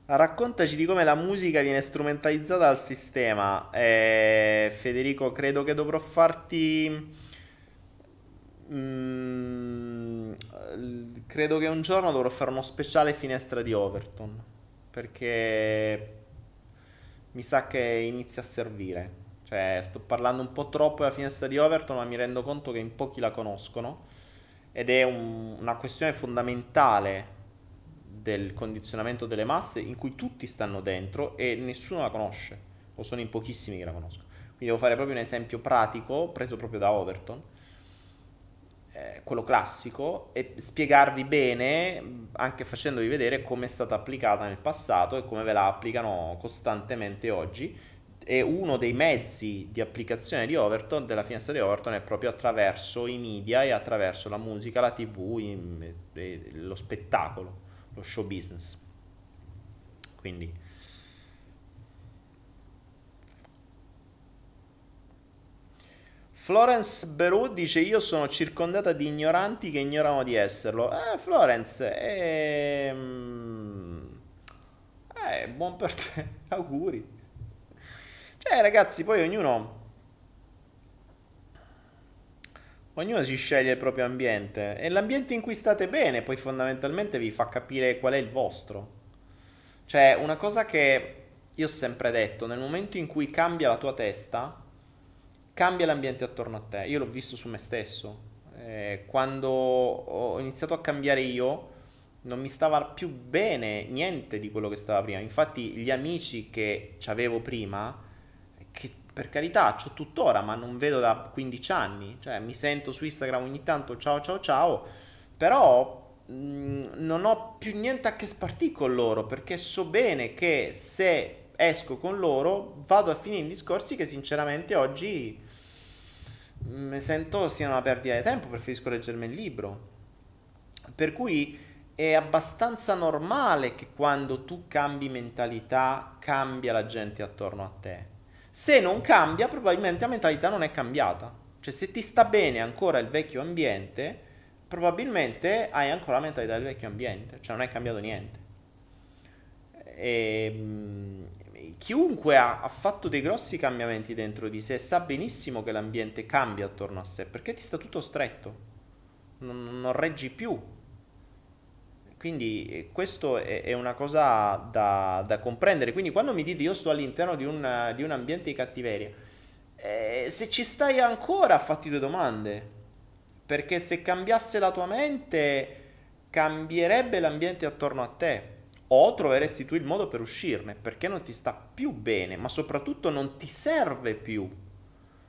Raccontaci di come la musica viene strumentalizzata dal sistema. Eh, Federico, credo che dovrò farti... Mm, credo che un giorno dovrò fare uno speciale finestra di Overton. Perché mi sa che inizia a servire. Cioè, sto parlando un po' troppo della finestra di Overton, ma mi rendo conto che in pochi la conoscono ed è un, una questione fondamentale del condizionamento delle masse in cui tutti stanno dentro e nessuno la conosce, o sono in pochissimi che la conoscono. Quindi devo fare proprio un esempio pratico, preso proprio da Overton, eh, quello classico, e spiegarvi bene, anche facendovi vedere come è stata applicata nel passato e come ve la applicano costantemente oggi, e uno dei mezzi di applicazione di Overton, della finestra di Overton, è proprio attraverso i media e attraverso la musica, la tv, lo spettacolo, lo show business. Quindi Florence Beru dice io sono circondata di ignoranti che ignorano di esserlo. Eh, Florence. Ehm, eh, buon per te, auguri. Eh ragazzi, poi ognuno... Ognuno si sceglie il proprio ambiente e l'ambiente in cui state bene poi fondamentalmente vi fa capire qual è il vostro. Cioè, una cosa che io ho sempre detto, nel momento in cui cambia la tua testa, cambia l'ambiente attorno a te. Io l'ho visto su me stesso. Eh, quando ho iniziato a cambiare io, non mi stava più bene niente di quello che stava prima. Infatti, gli amici che avevo prima per carità, c'ho tuttora, ma non vedo da 15 anni. Cioè, mi sento su Instagram ogni tanto ciao ciao ciao, però mh, mm, non ho più niente a che spartire con loro, perché so bene che se esco con loro vado a finire in discorsi che sinceramente oggi mi sento sia una perdita di tempo, preferisco leggermi il libro. Per cui è abbastanza normale che quando tu cambi mentalità cambia la gente attorno a te. Se non cambia, probabilmente la mentalità non è cambiata. Cioè, se ti sta bene ancora il vecchio ambiente, probabilmente hai ancora la mentalità del vecchio ambiente, cioè non è cambiato niente. E, ehm, chiunque ha, ha, fatto dei grossi cambiamenti dentro di sé sa benissimo che l'ambiente cambia attorno a sé, perché ti sta tutto stretto, non, non reggi più quindi eh, questo è, è una cosa da, da, comprendere. Quindi quando mi dite io sto all'interno di un, di un ambiente di cattiveria, eh, se ci stai ancora fatti due domande. Perché se cambiasse la tua mente, cambierebbe l'ambiente attorno a te. O troveresti tu il modo per uscirne, perché non ti sta più bene, ma soprattutto non ti serve più.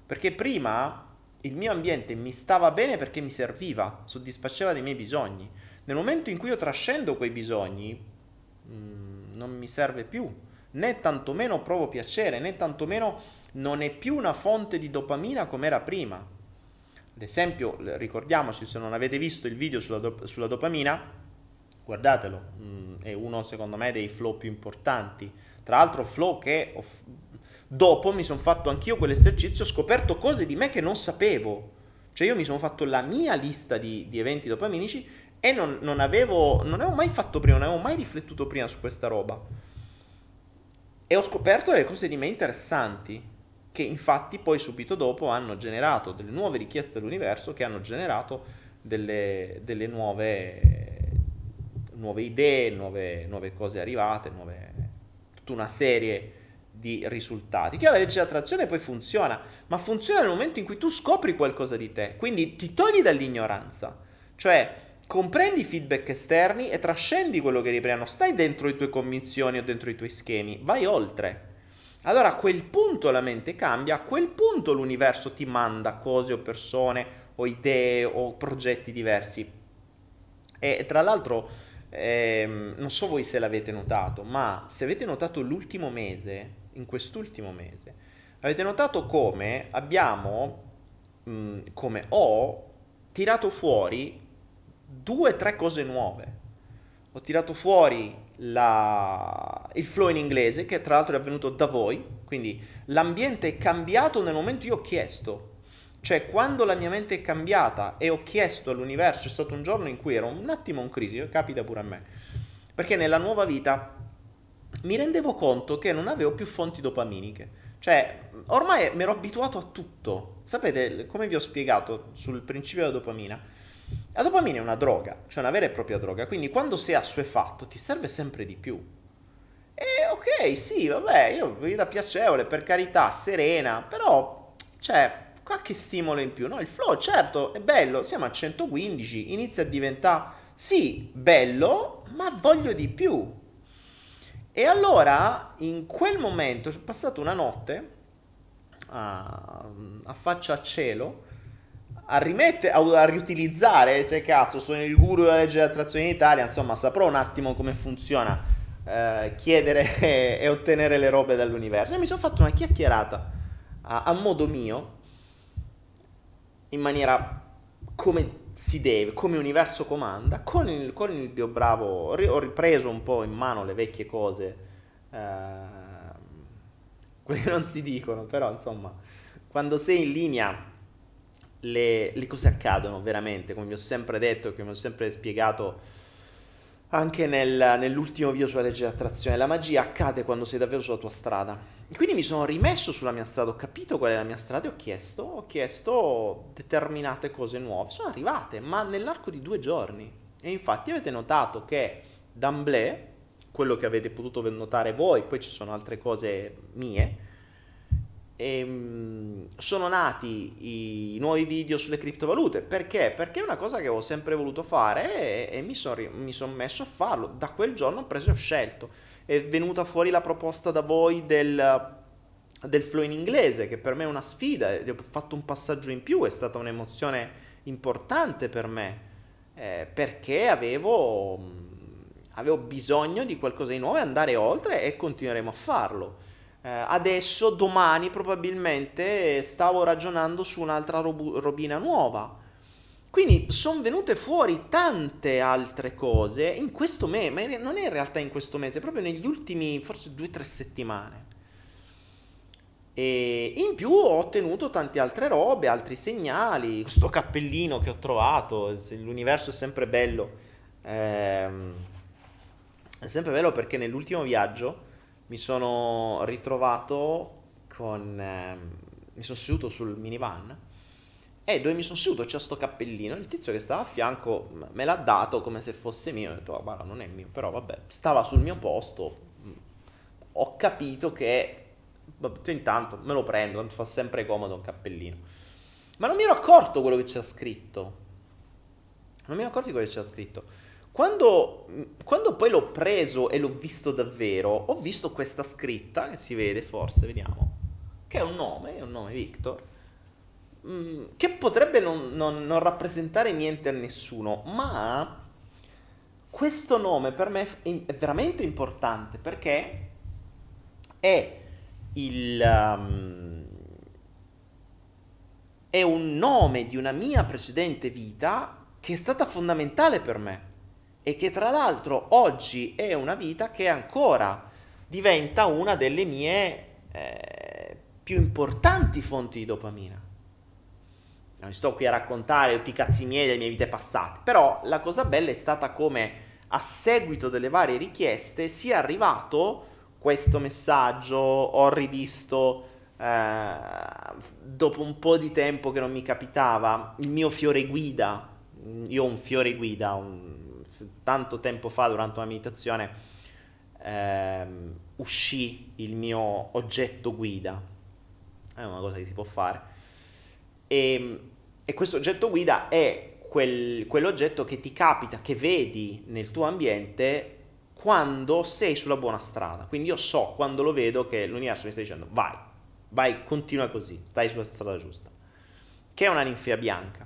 Perché prima il mio ambiente mi stava bene perché mi serviva, soddisfaceva dei miei bisogni. Nel momento in cui io trascendo quei bisogni, mm, non mi serve più, né tantomeno provo piacere, né tantomeno non è più una fonte di dopamina come era prima. Ad esempio, ricordiamoci, se non avete visto il video sulla, do- sulla dopamina, guardatelo, mm, è uno secondo me dei flow più importanti. Tra l'altro flow che ho, dopo mi sono fatto anch'io quell'esercizio, ho scoperto cose di me che non sapevo. Cioè io mi sono fatto la mia lista di, di eventi dopaminici e non, non, avevo, non avevo mai fatto prima, non avevo mai riflettuto prima su questa roba. E ho scoperto delle cose di me interessanti, che infatti poi subito dopo hanno generato delle nuove richieste dell'universo che hanno generato delle, delle nuove, nuove, idee, nuove, nuove cose arrivate, nuove, tutta una serie di risultati. Che la legge dell'attrazione poi funziona, ma funziona nel momento in cui tu scopri qualcosa di te, quindi ti togli dall'ignoranza. Cioè, comprendi i feedback esterni e trascendi quello che riprendi, non stai dentro le tue convinzioni o dentro i tuoi schemi, vai oltre. Allora a quel punto la mente cambia, a quel punto l'universo ti manda cose o persone o idee o progetti diversi. E tra l'altro, ehm, non so voi se l'avete notato, ma se avete notato l'ultimo mese, in quest'ultimo mese, avete notato come abbiamo, mh, come ho tirato fuori due o tre cose nuove. Ho tirato fuori la... il flow in inglese, che tra l'altro è avvenuto da voi, quindi l'ambiente è cambiato nel momento cui ho chiesto. Cioè, quando la mia mente è cambiata e ho chiesto all'universo, è stato un giorno in cui ero un attimo in crisi, capita pure a me, perché nella nuova vita mi rendevo conto che non avevo più fonti dopaminiche. Cioè, ormai mi ero abituato a tutto. Sapete, come vi ho spiegato sul principio della dopamina, la dopamina è una droga, cioè una vera e propria droga, quindi quando sei assuefatto ti serve sempre di più. E ok, sì, vabbè, io vita piacevole, per carità, serena, però, cioè, qualche stimolo in più, no? Il flow, certo, è bello, siamo a 115, inizia a diventare, sì, bello, ma voglio di più. E allora, in quel momento, ho passato una notte a, a faccia a cielo, a rimettere, a, a, riutilizzare, cioè cazzo, sono il guru della legge dell'attrazione in Italia, insomma, saprò un attimo come funziona eh, chiedere e, e, ottenere le robe dall'universo. E mi sono fatto una chiacchierata a, a modo mio, in maniera come si deve, come universo comanda, con il, con il Dio bravo, ho ripreso un po' in mano le vecchie cose, eh, quelle che non si dicono, però insomma, quando sei in linea le, le, cose accadono veramente, come vi ho sempre detto, come ho sempre spiegato anche nel, nell'ultimo video sulla legge dell'attrazione, la magia accade quando sei davvero sulla tua strada. Quindi mi sono rimesso sulla mia strada, ho capito qual è la mia strada e ho chiesto, ho chiesto determinate cose nuove. Sono arrivate, ma nell'arco di due giorni. E infatti avete notato che d'amblè, quello che avete potuto notare voi, poi ci sono altre cose mie, e, ehm, sono nati i nuovi video sulle criptovalute. Perché? Perché è una cosa che ho sempre voluto fare e, e mi sono son messo a farlo. Da quel giorno ho preso e ho scelto. È venuta fuori la proposta da voi del, del flow in inglese, che per me è una sfida. Ho fatto un passaggio in più, è stata un'emozione importante per me. Eh, perché avevo, avevo bisogno di qualcosa di nuovo e andare oltre e continueremo a farlo. Eh, adesso, domani probabilmente stavo ragionando su un'altra rob- robina nuova. Quindi sono venute fuori tante altre cose in questo mese, ma non è in realtà in questo mese, proprio negli ultimi forse due o tre settimane. E in più ho ottenuto tante altre robe, altri segnali, questo cappellino che ho trovato, l'universo è sempre bello. Ehm, è sempre bello perché nell'ultimo viaggio mi sono ritrovato con... Ehm, mi sono seduto sul minivan e dove mi sono seduto c'è sto cappellino, il tizio che stava a fianco me l'ha dato come se fosse mio, ho detto oh, guarda non è mio, però vabbè, stava sul mio posto, ho capito che vabbè, intanto me lo prendo, tanto fa sempre comodo un cappellino. Ma non mi ero accorto quello che c'era scritto. Non mi ero accorto di quello che c'era scritto. Quando, quando, poi l'ho preso e l'ho visto davvero, ho visto questa scritta, che si vede forse, vediamo, che è un nome, è un nome Victor, mm, che potrebbe non, non, non rappresentare niente a nessuno, ma questo nome per me è veramente importante perché è il... Um, è un nome di una mia precedente vita che è stata fondamentale per me e che tra l'altro oggi è una vita che ancora diventa una delle mie eh, più importanti fonti di dopamina. Non sto qui a raccontare tutti i cazzi miei delle mie vite passate, però la cosa bella è stata come a seguito delle varie richieste sia arrivato questo messaggio, ho rivisto eh, dopo un po' di tempo che non mi capitava il mio fiore guida, io ho un fiore guida, un, tanto tempo fa durante una meditazione ehm, uscì il mio oggetto guida, è una cosa che si può fare, e, e questo oggetto guida è quel, quell'oggetto che ti capita, che vedi nel tuo ambiente quando sei sulla buona strada. Quindi io so quando lo vedo che l'universo mi sta dicendo vai, vai, continua così, stai sulla strada giusta. Che è una ninfea bianca.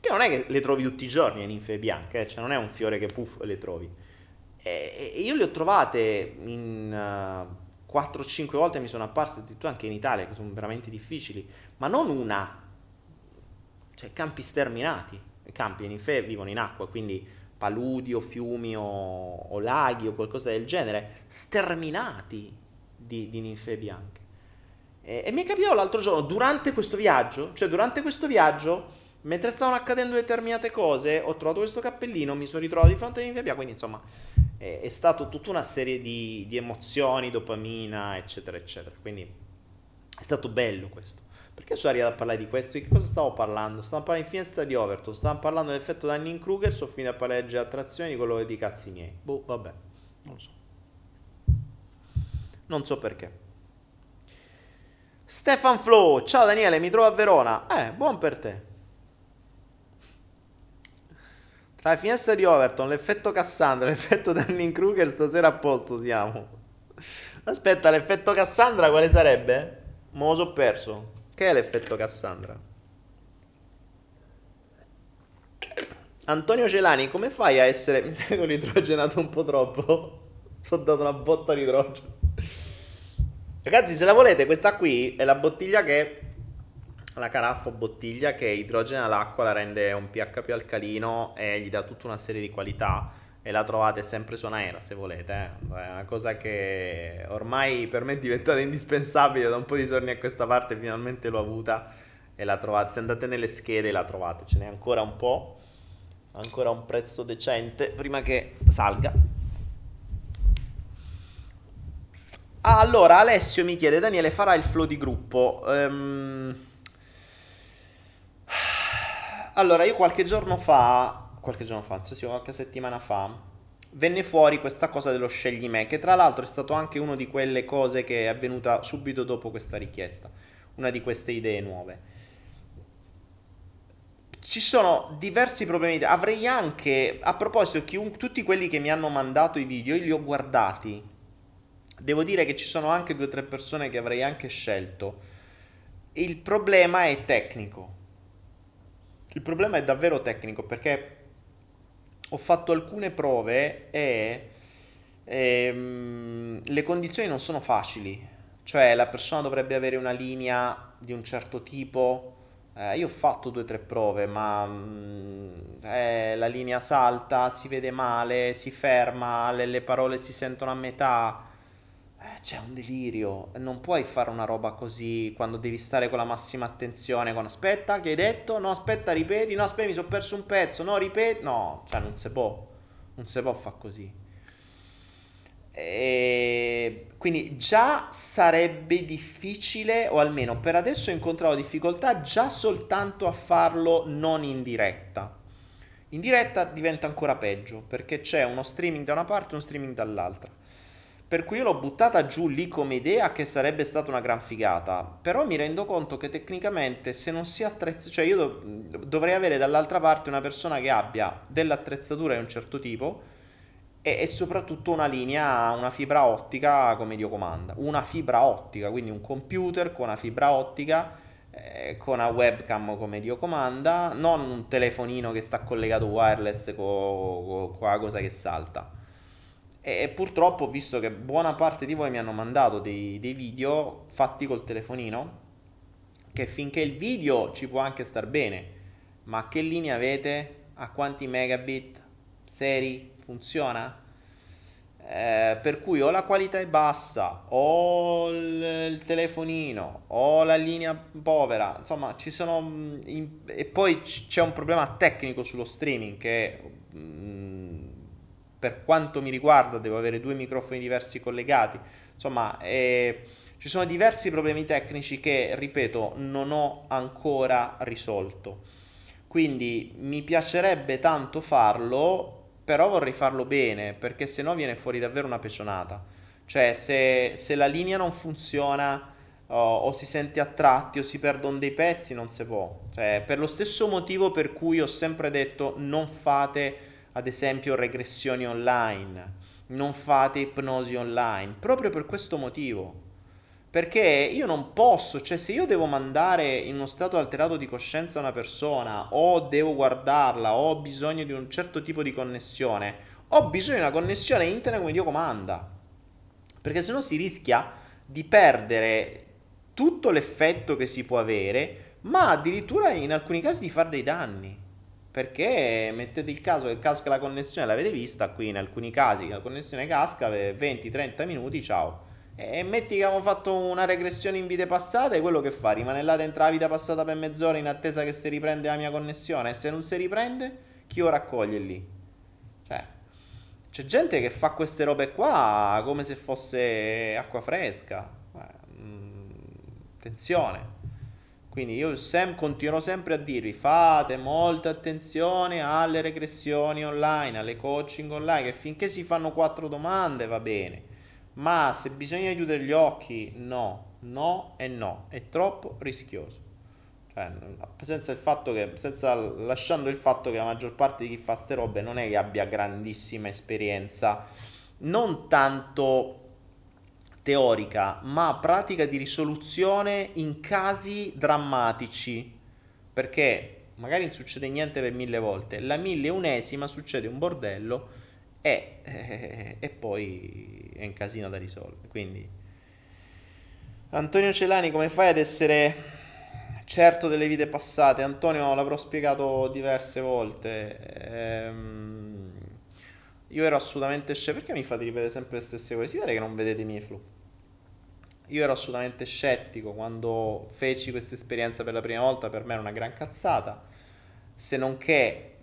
Che non è che le trovi tutti i giorni le ninfee bianche, eh? cioè non è un fiore che puff le trovi. E, e io le ho trovate in uh, 4-5 volte, mi sono apparse addirittura anche in Italia, che sono veramente difficili, ma non una, cioè campi sterminati. I campi, ninfee vivono in acqua, quindi paludi o fiumi o, o laghi o qualcosa del genere, sterminati di, di ninfee bianche. E, e mi è capitato l'altro giorno, durante questo viaggio, cioè durante questo viaggio, mentre stavano accadendo determinate cose, ho trovato questo cappellino, mi sono ritrovato di fronte a ninfea bianca, quindi insomma è, è stato tutta una serie di, di emozioni, dopamina, eccetera, eccetera. Quindi è stato bello questo. Perché sono arrivato a parlare di questo? Di che cosa stavo parlando? Stavo parlando di finestra di Overton, stavo parlando dell'effetto Dunning-Kruger, sono finito a parlare di attrazioni di quello di cazzi miei. Boh, vabbè, non lo so. Non so perché. Stefan Flo, ciao Daniele, mi trovo a Verona. Eh, buon per te. Tra la finestra di Overton, l'effetto Cassandra l'effetto Dunning-Kruger, stasera a posto siamo. Aspetta, l'effetto Cassandra quale sarebbe? Me lo so perso. Che è l'effetto Cassandra? Antonio Celani, come fai a essere... Mi sa idrogenato un po' troppo. Sono dato una botta di idrogeno. Ragazzi, se la volete, questa qui è la bottiglia che... La caraffa o bottiglia che idrogena l'acqua, la rende un pH più alcalino e gli dà tutta una serie di qualità e la trovate sempre su Naera se volete. Eh. È una cosa che ormai per me è diventata indispensabile da un po' di giorni a questa parte, finalmente l'ho avuta e la trovate. Se andate nelle schede la trovate, ce n'è ancora un po', ancora un prezzo decente prima che salga. Ah, allora Alessio mi chiede, Daniele farà il flow di gruppo? Um... Allora, io qualche giorno fa qualche giorno fa, sì, qualche settimana fa, venne fuori questa cosa dello scegli me, che tra l'altro è stato anche una di quelle cose che è avvenuta subito dopo questa richiesta, una di queste idee nuove. Ci sono diversi problemi. Avrei anche, a proposito, chiun, tutti quelli che mi hanno mandato i video, io li ho guardati. Devo dire che ci sono anche due o tre persone che avrei anche scelto. Il problema è tecnico. Il problema è davvero tecnico perché ho fatto alcune prove e ehm, le condizioni non sono facili, cioè la persona dovrebbe avere una linea di un certo tipo. Eh, io ho fatto due o tre prove, ma mm, eh, la linea salta, si vede male, si ferma, le, le parole si sentono a metà c'è un delirio, non puoi fare una roba così quando devi stare con la massima attenzione, con aspetta, che hai detto? No, aspetta, ripeti, no, aspetta, mi sono perso un pezzo, no, ripeti, no, cioè non si può, non si può fare così. E quindi già sarebbe difficile, o almeno per adesso ho incontrato difficoltà già soltanto a farlo non in diretta. In diretta diventa ancora peggio perché c'è uno streaming da una parte e uno streaming dall'altra per cui io l'ho buttata giù lì come idea che sarebbe stata una gran figata, però mi rendo conto che tecnicamente se non si attrezza, cioè io dov- dovrei avere dall'altra parte una persona che abbia dell'attrezzatura di un certo tipo e, e soprattutto una linea, una fibra ottica come Dio comanda, una fibra ottica, quindi un computer con una fibra ottica eh, con una webcam come Dio comanda, non un telefonino che sta collegato wireless con, con, con la cosa che salta. E, purtroppo ho visto che buona parte di voi mi hanno mandato dei, dei video fatti col telefonino, che finché il video ci può anche star bene, ma che linea avete? A quanti megabit? Seri? funziona? Eh, per cui o la qualità è bassa, o il, telefonino, o la linea povera, insomma, ci sono. Mm, e poi c'è un problema tecnico sullo streaming che. Mh, mm, per quanto mi riguarda, devo avere due microfoni diversi collegati. Insomma, eh, ci sono diversi problemi tecnici che, ripeto, non ho ancora risolto. Quindi mi piacerebbe tanto farlo, però vorrei farlo bene, perché se no viene fuori davvero una pecionata. Cioè, se, se la linea non funziona o, si sente a tratti o si perdono dei pezzi, non si può. Cioè, per lo stesso motivo per cui ho sempre detto non fate, ad esempio, regressioni online, non fate ipnosi online, proprio per questo motivo. Perché io non posso, cioè se io devo mandare in uno stato alterato di coscienza una persona, o devo guardarla, o ho bisogno di un certo tipo di connessione, ho bisogno di una connessione internet come Dio comanda. Perché se no si rischia di perdere tutto l'effetto che si può avere, ma addirittura in alcuni casi di fare dei danni. Perché mettete il caso che casca la connessione, l'avete vista qui in alcuni casi, la connessione casca per 20-30 minuti, ciao e metti che abbiamo fatto una regressione in vite passate, quello che fa? Rimane dentro la vita passata per mezz'ora in attesa che si riprende la mia connessione. E se non si riprende, chi lo raccoglie lì? Cioè, c'è gente che fa queste robe qua come se fosse acqua fresca. Eh, mh, attenzione. Quindi io sem- continuerò sempre a dirvi fate molta attenzione alle regressioni online, alle coaching online, che finché si fanno quattro domande va bene ma se bisogna chiudere gli occhi, no, no e no, è troppo rischioso. Cioè, senza il fatto che, senza, lasciando il fatto che la maggior parte di chi fa ste robe non è che abbia grandissima esperienza, non tanto teorica, ma pratica di risoluzione in casi drammatici. Perché magari non succede niente per mille volte, la mille unesima succede un bordello e, e, e poi è un casino da risolvere. Quindi, Antonio Celani, come fai ad essere certo delle vite passate? Antonio l'avrò spiegato diverse volte. Ehm, io ero assolutamente scettico. Perché mi fate ripetere sempre le stesse cose? Si vede che non vedete i miei flow. Io ero assolutamente scettico quando feci questa esperienza per la prima volta, per me era una gran cazzata, se non che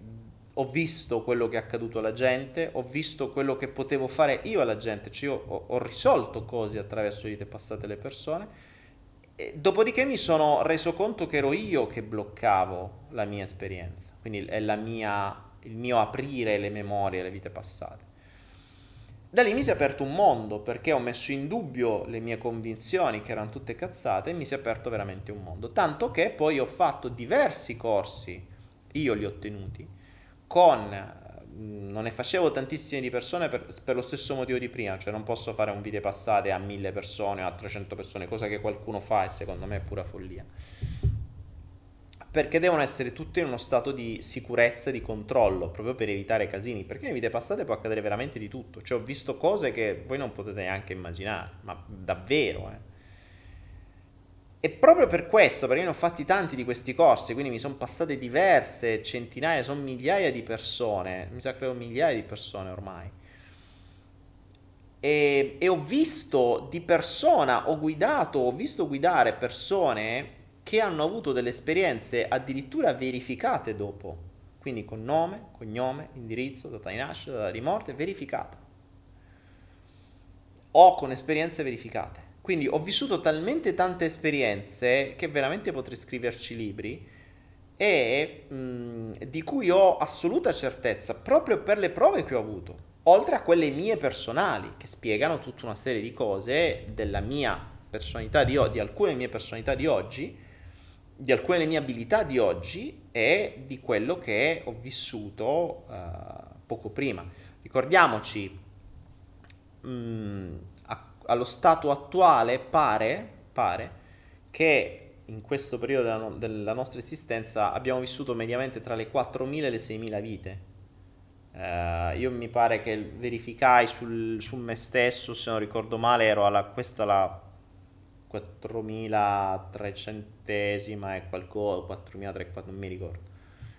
ho visto quello che è accaduto alla gente, ho visto quello che potevo fare io alla gente, cioè io ho, ho risolto cose attraverso le vite passate alle persone, e dopodiché mi sono reso conto che ero io che bloccavo la mia esperienza, quindi è mia, il mio aprire le memorie alle vite passate. Da lì mi si è aperto un mondo perché ho messo in dubbio le mie convinzioni che erano tutte cazzate e mi si è aperto veramente un mondo. Tanto che poi ho fatto diversi corsi, io li ho tenuti, con non ne facevo tantissime di persone per, per, lo stesso motivo di prima, cioè non posso fare un video passate a 1000 persone o a 300 persone, cosa che qualcuno fa e secondo me è pura follia. Perché devono essere tutte in uno stato di sicurezza e di controllo, proprio per evitare casini. Perché nelle vite passate può accadere veramente di tutto. Cioè ho visto cose che voi non potete neanche immaginare, ma davvero, eh. E proprio per questo, perché io ne ho fatti tanti di questi corsi, quindi mi sono passate diverse, centinaia, sono migliaia di persone, mi sa credo migliaia di persone ormai. E, e, ho visto di persona, ho guidato, ho visto guidare persone che hanno avuto delle esperienze addirittura verificate dopo, quindi con nome, cognome, indirizzo, data di nascita, data di morte, verificata. O con esperienze verificate. Quindi ho vissuto talmente tante esperienze che veramente potrei scriverci libri e mh, di cui ho assoluta certezza proprio per le prove che ho avuto, oltre a quelle mie personali che spiegano tutta una serie di cose della mia personalità di di alcune mie personalità di oggi, di alcune mie abilità di oggi e di quello che ho vissuto uh, poco prima. Ricordiamoci, mh, allo stato attuale pare, pare che in questo periodo della, no- della, nostra esistenza abbiamo vissuto mediamente tra le 4.000 e le 6.000 vite. Uh, io mi pare che verificai sul, su me stesso, se non ricordo male, ero alla, questa la 4.300esima e qualcosa, 4.300, non mi ricordo.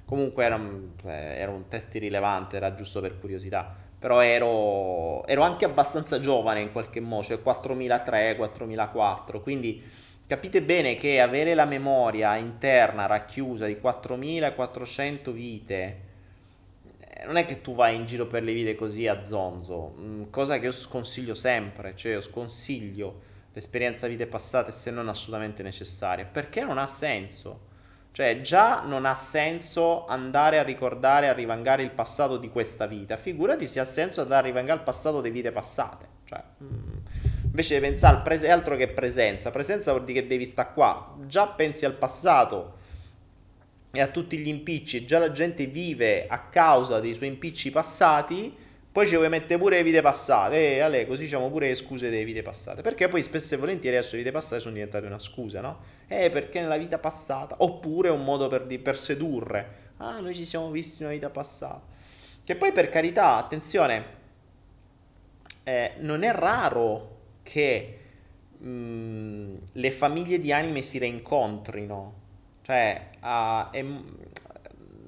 Comunque era un, eh, era un test irrilevante, era giusto per curiosità però ero, ero anche abbastanza giovane in qualche modo, cioè 4003, 4004, quindi capite bene che avere la memoria interna racchiusa di 4400 vite eh, non è che tu vai in giro per le vite così a zonzo, mm, cosa che io sconsiglio sempre, cioè io sconsiglio l'esperienza vite passate se non assolutamente necessaria, perché non ha senso. Cioè, già non ha senso andare a ricordare, a rivangare il passato di questa vita. Figurati se ha senso andare a rivangare il passato delle vite passate. Cioè, mm, invece di pensare al presente, altro che presenza. Presenza vuol dire che devi stare qua. Già pensi al passato e a tutti gli impicci. Già la gente vive a causa dei suoi impicci passati poi ci vuoi mettere pure le vite passate, e eh, Ale, così diciamo pure le scuse delle vite passate. Perché poi spesso e volentieri adesso le vite passate sono diventate una scusa, no? Eh, perché nella vita passata, oppure un modo per, di, per sedurre. Ah, noi ci siamo visti in una vita passata. Che poi per carità, attenzione, eh, non è raro che mh, mm, le famiglie di anime si reincontrino. Cioè, uh, è,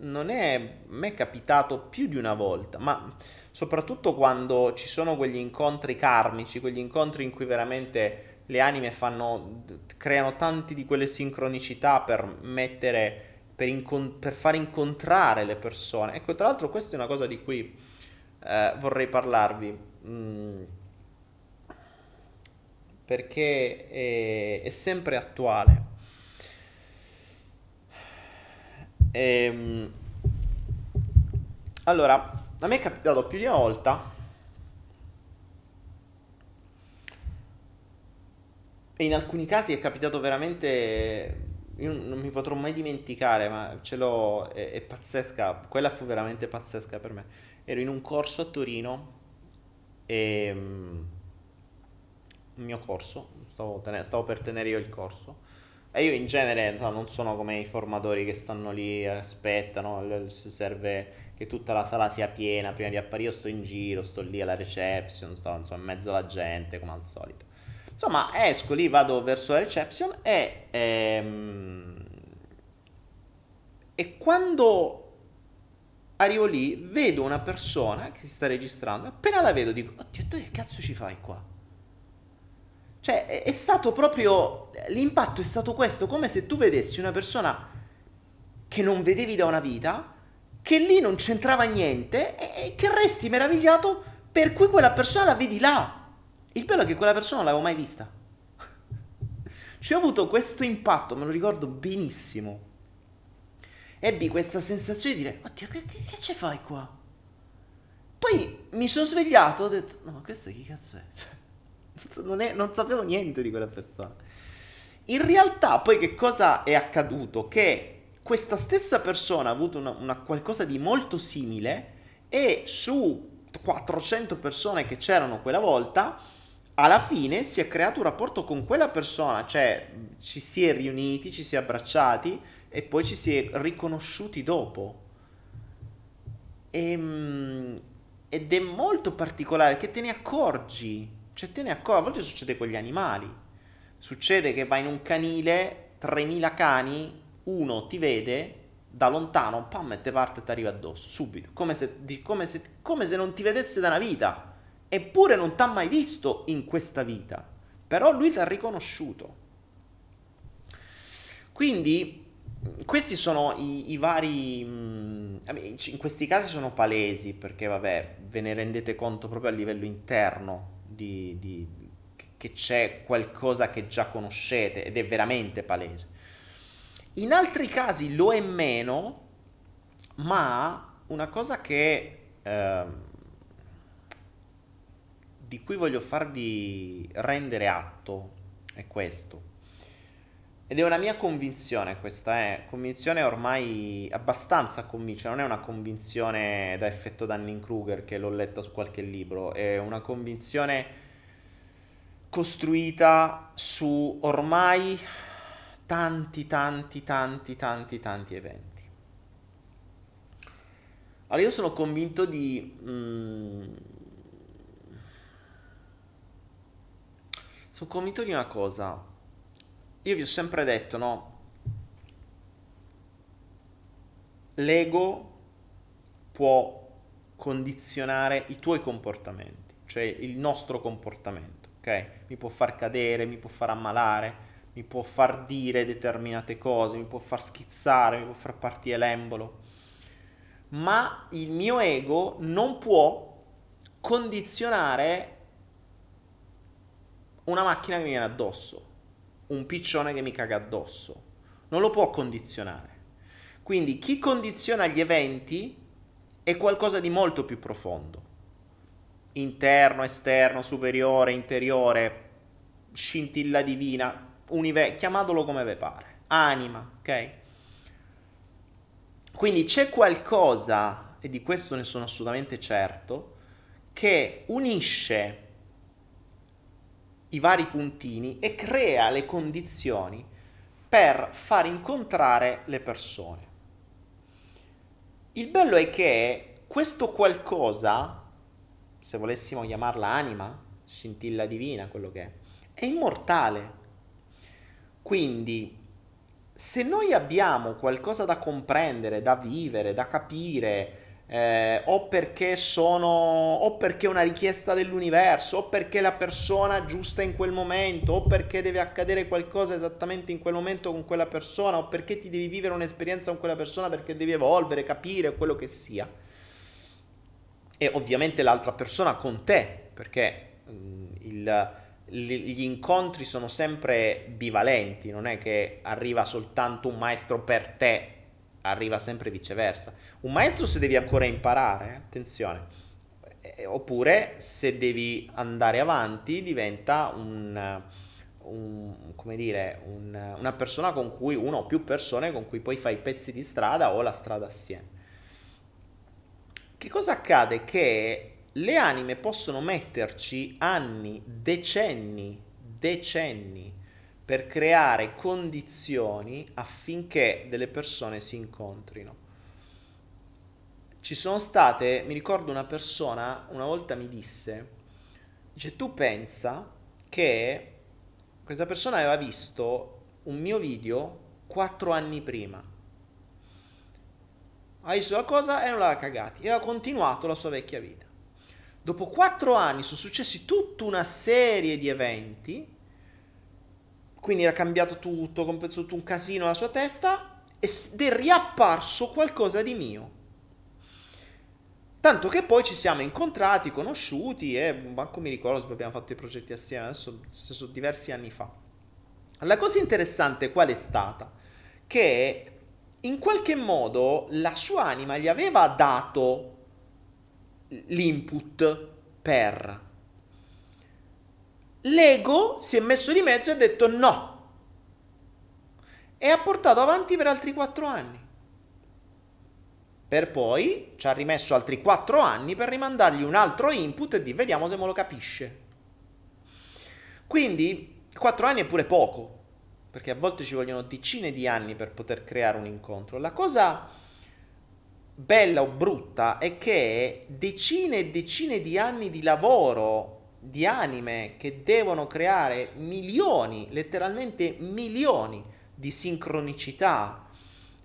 non è, è capitato più di una volta, ma soprattutto quando ci sono quegli incontri karmici, quegli incontri in cui veramente le anime fanno, creano tanti di quelle sincronicità per mettere, per, incon- per far incontrare le persone. Ecco, tra l'altro questa è una cosa di cui eh, vorrei parlarvi. Mm, perché è, è, sempre attuale. Ehm, allora, a me è capitato più di una volta e in alcuni casi è capitato veramente io non mi potrò mai dimenticare ma ce l'ho è, è pazzesca quella fu veramente pazzesca per me. Ero in un corso a Torino e um, il mio corso stavo, ten- stavo per tenere io il corso e io in genere non sono come i formatori che stanno lì aspettano serve che tutta la sala sia piena prima di apparire. Io sto in giro, sto lì alla reception, sto insomma, in mezzo alla gente come al solito. Insomma, esco lì, vado verso la reception e, ehm, e quando arrivo lì vedo una persona che si sta registrando. Appena la vedo dico, oddio, tu che cazzo ci fai qua? Cioè, è, stato proprio, l'impatto è stato questo, come se tu vedessi una persona che non vedevi da una vita che lì non c'entrava niente e, che resti meravigliato per cui quella persona la vedi là. Il bello è che quella persona non l'avevo mai vista. Ci ho avuto questo impatto, me lo ricordo benissimo. Ebbi questa sensazione di dire, oddio, che, che, che ci fai qua? Poi mi sono svegliato e ho detto, no, ma questo chi cazzo è? Cioè, non, è, non sapevo niente di quella persona. In realtà poi che cosa è accaduto? Che questa stessa persona ha avuto una, una qualcosa di molto simile e su 400 persone che c'erano quella volta, alla fine si è creato un rapporto con quella persona, cioè ci si è riuniti, ci si è abbracciati e poi ci si è riconosciuti dopo. E, ehm, ed è molto particolare che te ne accorgi, cioè te ne accorgi, a volte succede con gli animali, succede che vai in un canile, 3000 cani uno ti vede da lontano, pam, e te parte e ti arriva addosso, subito, come se, come, se, come se non ti vedesse da una vita, eppure non ti ha mai visto in questa vita, però lui ti ha riconosciuto. Quindi questi sono i, i vari... Mm, in questi casi sono palesi, perché vabbè, ve ne rendete conto proprio a livello interno di, di, che c'è qualcosa che già conoscete ed è veramente palese. In altri casi lo è meno, ma una cosa che, eh, di cui voglio farvi rendere atto è questo. Ed è una mia convinzione, questa è convinzione ormai abbastanza convinta, non è una convinzione da effetto Dunning-Kruger che l'ho letta su qualche libro, è una convinzione costruita su ormai tanti, tanti, tanti, tanti, tanti eventi. Allora io sono convinto di... Mm, sono convinto di una cosa. Io vi ho sempre detto, no? L'ego può condizionare i tuoi comportamenti, cioè il nostro comportamento, ok? Mi può far cadere, mi può far ammalare, mi può far dire determinate cose, mi può far schizzare, mi può far partire l'embolo, ma il mio ego non può condizionare una macchina che mi viene addosso, un piccione che mi caga addosso. Non lo può condizionare. Quindi chi condiziona gli eventi è qualcosa di molto più profondo. Interno, esterno, superiore, interiore, scintilla divina, universo, chiamatelo come vi pare. Anima, ok? Quindi c'è qualcosa, e di questo ne sono assolutamente certo, che unisce i vari puntini e crea le condizioni per far incontrare le persone. Il bello è che questo qualcosa, se volessimo chiamarla anima, scintilla divina, quello che è, è immortale. Quindi, se noi abbiamo qualcosa da comprendere, da vivere, da capire, eh, o perché sono o perché è una richiesta dell'universo o perché la persona giusta in quel momento o perché deve accadere qualcosa esattamente in quel momento con quella persona o perché ti devi vivere un'esperienza con quella persona perché devi evolvere, capire quello che sia. E ovviamente l'altra persona con te perché mm, il, gli incontri sono sempre bivalenti, non è che arriva soltanto un maestro per te arriva sempre viceversa. Un maestro se devi ancora imparare, eh, attenzione, eh, oppure se devi andare avanti diventa un, un dire, un, una persona con cui, una o più persone con cui poi fai pezzi di strada o la strada assieme. Che cosa accade? Che le anime possono metterci anni, decenni, decenni per creare condizioni affinché delle persone si incontrino. Ci sono state, mi ricordo una persona una volta mi disse, dice tu pensa che questa persona aveva visto un mio video quattro anni prima. Ha visto la cosa e non l'aveva cagati e ha continuato la sua vecchia vita. Dopo quattro anni sono successi tutta una serie di eventi quindi era cambiato tutto, compensato tutto un casino alla sua testa ed è riapparso qualcosa di mio. Tanto che poi ci siamo incontrati, conosciuti e manco mi ricordo se abbiamo fatto i progetti assieme, adesso sono diversi anni fa. La cosa interessante qual è stata? Che in qualche modo la sua anima gli aveva dato l'input per L'ego si è messo di mezzo e ha detto no. E ha portato avanti per altri quattro anni. Per poi ci ha rimesso altri quattro anni per rimandargli un altro input e di vediamo se me lo capisce. Quindi quattro anni è pure poco, perché a volte ci vogliono decine di anni per poter creare un incontro. La cosa bella o brutta è che decine e decine di anni di lavoro di anime che devono creare milioni, letteralmente milioni di sincronicità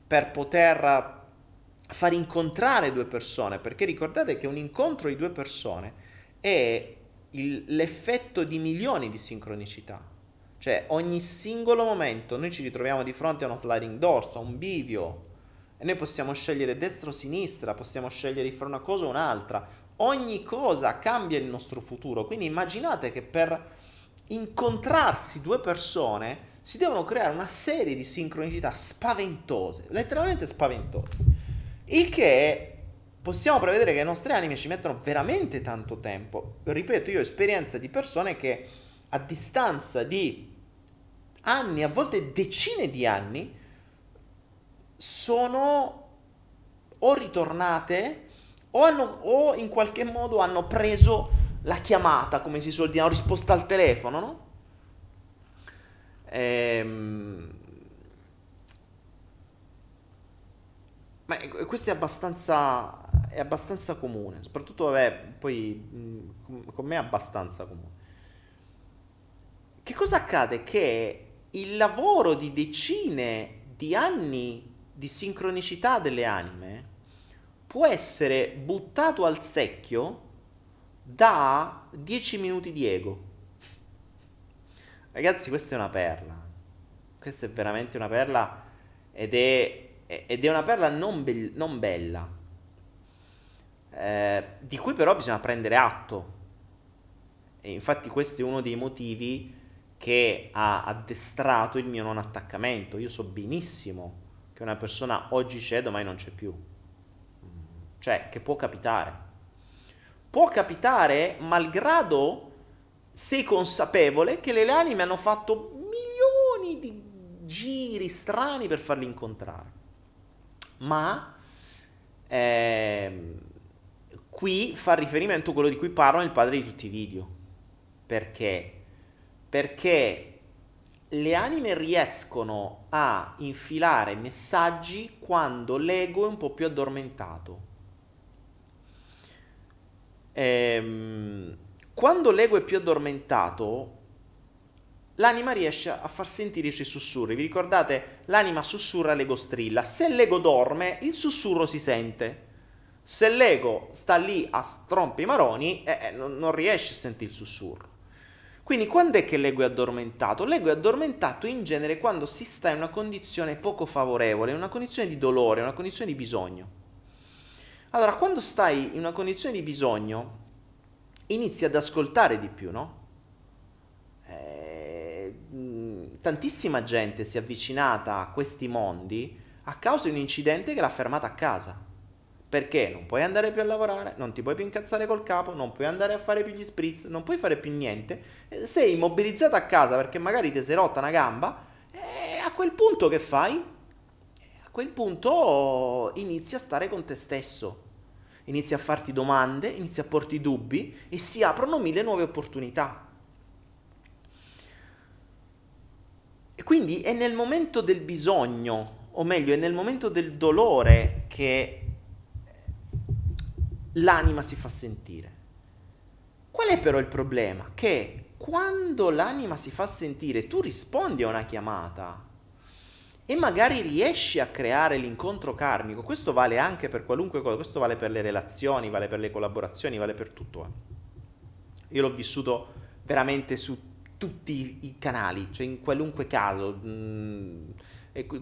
per poter far incontrare due persone, perché ricordate che un incontro di due persone è il, l'effetto di milioni di sincronicità. Cioè ogni singolo momento noi ci ritroviamo di fronte a uno sliding doors, a un bivio, e noi possiamo scegliere destra o sinistra, possiamo scegliere di fare una cosa o un'altra, ogni cosa cambia il nostro futuro. Quindi immaginate che per incontrarsi due persone si devono creare una serie di sincronicità spaventose, letteralmente spaventose. Il che possiamo prevedere che le nostre anime ci mettono veramente tanto tempo. Ripeto, io ho esperienza di persone che a distanza di anni, a volte decine di anni, sono o ritornate o, hanno, o in qualche modo hanno preso la chiamata, come si suol dire, hanno risposto al telefono, no? Ehm... Ma questo è abbastanza, è abbastanza comune, soprattutto, vabbè, poi con me è abbastanza comune. Che cosa accade? Che il lavoro di decine di anni di sincronicità delle anime può essere buttato al secchio da 10 minuti di ego. Ragazzi, questa è una perla. Questa è veramente una perla ed è, ed è una perla non, be- non bella, eh, di cui però bisogna prendere atto. E infatti questo è uno dei motivi che ha addestrato il mio non attaccamento. Io so benissimo che una persona oggi c'è, domani non c'è più. Cioè, che può capitare. Può capitare malgrado sei consapevole che le anime hanno fatto milioni di giri strani per farli incontrare. Ma eh, qui fa riferimento a quello di cui parlo nel padre di tutti i video. Perché? Perché le anime riescono a infilare messaggi quando l'ego è un po' più addormentato. Ehm, quando l'ego è più addormentato, l'anima riesce a far sentire i suoi sussurri. Vi ricordate? L'anima sussurra, l'ego strilla. Se l'ego dorme, il sussurro si sente. Se l'ego sta lì a strompi maroni, eh, non, non riesce a sentire il sussurro. Quindi quando è che l'ego è addormentato? L'ego è addormentato in genere quando si sta in una condizione poco favorevole, una condizione di dolore, una condizione di bisogno. Allora, quando stai in una condizione di bisogno, inizi ad ascoltare di più, no? Eh, tantissima gente si è avvicinata a questi mondi a causa di un incidente che l'ha fermata a casa. Perché non puoi andare più a lavorare, non ti puoi più incazzare col capo, non puoi andare a fare più gli spritz, non puoi fare più niente. Eh, sei immobilizzato a casa perché magari ti sei rotta una gamba. E a quel punto che fai? A quel punto inizi a stare con te stesso. Inizi a farti domande, inizi a porti dubbi e si aprono mille nuove opportunità. E quindi è nel momento del bisogno, o meglio, è nel momento del dolore che l'anima si fa sentire. Qual è però il problema? Che quando l'anima si fa sentire, tu rispondi a una chiamata e magari riesci a creare l'incontro karmico. Questo vale anche per qualunque cosa, questo vale per le relazioni, vale per le collaborazioni, vale per tutto. Eh. Io l'ho vissuto veramente su tutti i canali, cioè in qualunque caso. Mm,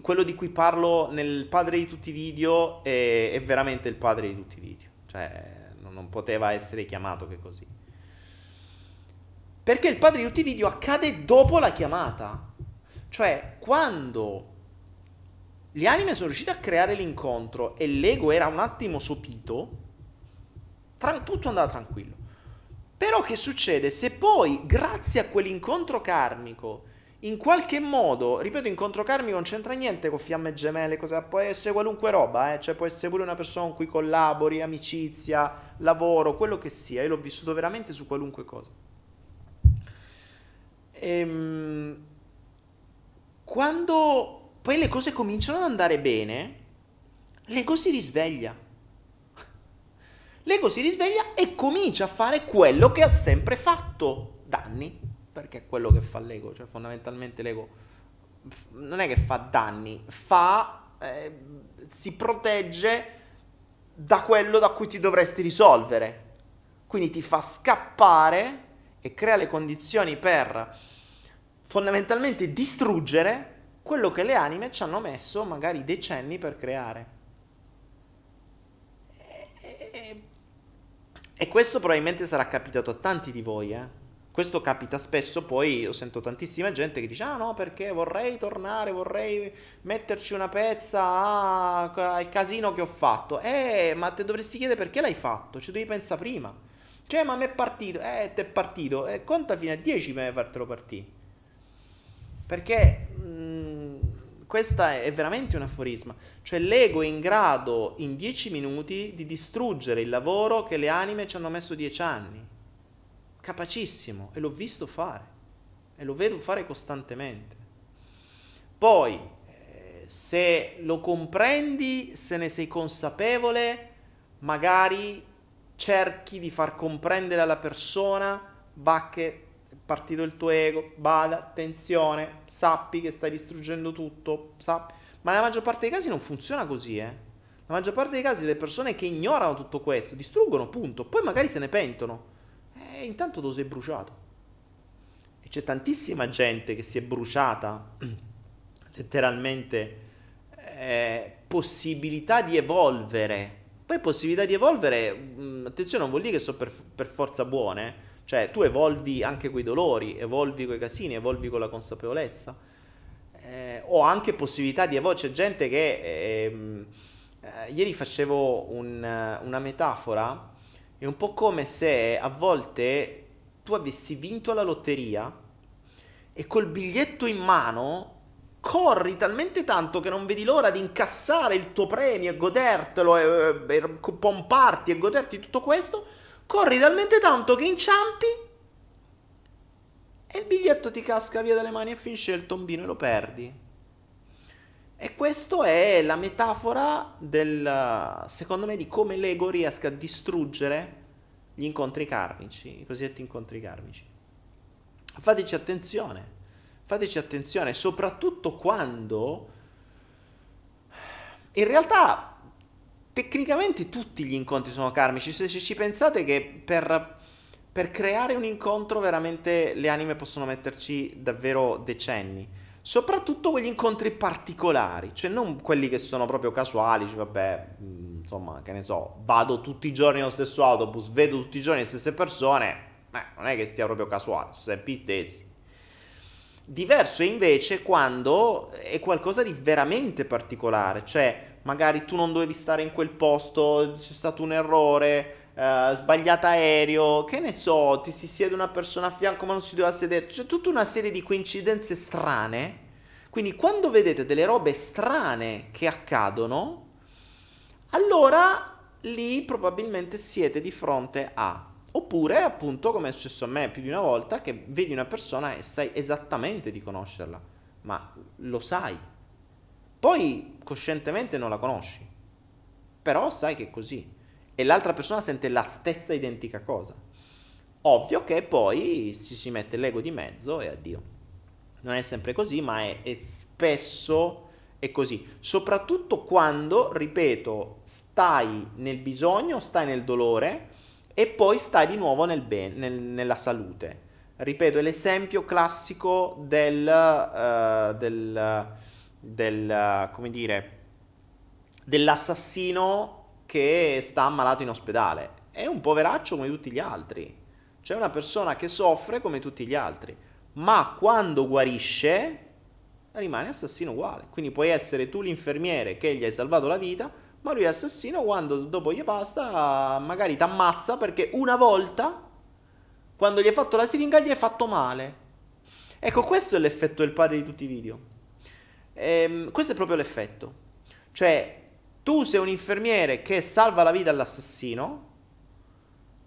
quello di cui parlo nel padre di tutti i video è, è veramente il padre di tutti i video cioè non poteva essere chiamato che così. Perché il padre di tutti i video accade dopo la chiamata. Cioè, quando gli anime sono riusciti a creare l'incontro e l'ego era un attimo sopito, tra- tutto andava tranquillo. Però che succede? Se poi, grazie a quell'incontro karmico, in qualche modo, ripeto, incontro karmico non c'entra niente con fiamme gemelle, cosa, può essere qualunque roba, eh? cioè può essere pure una persona con cui collabori, amicizia, lavoro, quello che sia, io l'ho vissuto veramente su qualunque cosa. Ehm, quando poi le cose cominciano ad andare bene, l'ego si risveglia. L'ego si risveglia e comincia a fare quello che ha sempre fatto, danni perché è quello che fa l'ego, cioè fondamentalmente l'ego non è che fa danni, fa, eh, si protegge da quello da cui ti dovresti risolvere. Quindi ti fa scappare e crea le condizioni per fondamentalmente distruggere quello che le anime ci hanno messo magari decenni per creare. E, e, questo probabilmente sarà capitato a tanti di voi, eh? Questo capita spesso, poi io sento tantissima gente che dice ah no perché vorrei tornare, vorrei metterci una pezza al casino che ho fatto. Eh, ma te dovresti chiedere perché l'hai fatto, ci devi pensare prima. Cioè, ma mi è partito, eh, ti è partito, eh, conta fino a 10 per fartelo partire. Perché mh, questa è veramente un aforisma. Cioè, l'ego è in grado in 10 minuti di distruggere il lavoro che le anime ci hanno messo 10 anni capacissimo e l'ho visto fare e lo vedo fare costantemente. Poi, eh, se lo comprendi, se ne sei consapevole, magari cerchi di far comprendere alla persona, va che è partito il tuo ego, bada, attenzione, sappi che stai distruggendo tutto, sappi. Ma nella maggior parte dei casi non funziona così, eh. La maggior parte dei casi le persone che ignorano tutto questo distruggono, punto. Poi magari se ne pentono. E intanto tu sei bruciato. E c'è tantissima gente che si è bruciata letteralmente eh, possibilità di evolvere. Poi possibilità di evolvere, mm, attenzione, non vuol dire che sono per, per forza buone. Cioè, tu evolvi anche quei dolori, evolvi quei casini, evolvi con la consapevolezza. Eh, o anche possibilità di evolvere. C'è gente che... Eh, eh, ieri facevo un, una metafora, è un po' come se a volte tu avessi vinto la lotteria e col biglietto in mano corri talmente tanto che non vedi l'ora di incassare il tuo premio e godertelo e, e, e pomparti e goderti tutto questo, corri talmente tanto che inciampi e il biglietto ti casca via dalle mani e finisce il tombino e lo perdi. E questa è la metafora del, secondo me, di come l'ego riesca a distruggere gli incontri karmici, i cosiddetti incontri karmici. Fateci attenzione, fateci attenzione, soprattutto quando in realtà tecnicamente tutti gli incontri sono karmici, se ci pensate che per, per creare un incontro veramente le anime possono metterci davvero decenni, soprattutto quegli incontri particolari, cioè non quelli che sono proprio casuali, cioè vabbè, mm, insomma, che ne so, vado tutti i giorni allo stesso autobus, vedo tutti i giorni le stesse persone, beh, non è che stia proprio casuale, sono sempre gli stessi. Diverso è invece quando è qualcosa di veramente particolare, cioè magari tu non dovevi stare in quel posto, c'è stato un errore, uh, sbagliato aereo, che ne so, ti si siede una persona a fianco ma non si doveva sedere, c'è tutta una serie di coincidenze strane. Quindi quando vedete delle robe strane che accadono, allora lì probabilmente siete di fronte a Oppure, appunto, come è successo a me più di una volta, che vedi una persona e sai esattamente di conoscerla, ma lo sai. Poi coscientemente non la conosci, però sai che è così. E l'altra persona sente la stessa identica cosa. Ovvio che poi ci si mette l'ego di mezzo e addio. Non è sempre così, ma è, è spesso è così. Soprattutto quando, ripeto, stai nel bisogno, stai nel dolore e poi stai di nuovo nel ben, nel, nella salute. Ripeto, è l'esempio classico del, uh, del, del, come dire, dell'assassino che sta ammalato in ospedale. È un poveraccio come tutti gli altri. C'è una persona che soffre come tutti gli altri, ma quando guarisce rimane assassino uguale. Quindi puoi essere tu l'infermiere che gli hai salvato la vita, ma lui è assassino quando dopo gli passa, magari ti ammazza perché una volta, quando gli hai fatto la siringa, gli hai fatto male. Ecco, questo è l'effetto del padre di tutti i video. Ehm, questo è proprio l'effetto. Cioè, tu sei un infermiere che salva la vita all'assassino,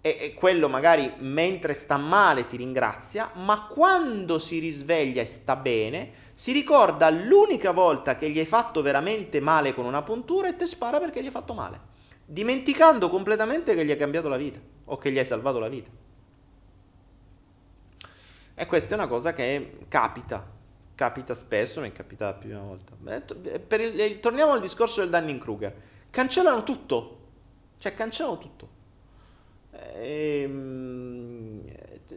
e, e quello magari mentre sta male ti ringrazia, ma quando si risveglia e sta bene, si ricorda l'unica volta che gli hai fatto veramente male con una puntura e ti spara perché gli hai fatto male, dimenticando completamente che gli hai cambiato la vita o che gli hai salvato la vita. E questa è una cosa che capita, capita spesso, mi è capitata di una volta. Per il, torniamo al discorso del Dunning-Kruger. Cancellano tutto, cioè cancellano tutto. Ehm,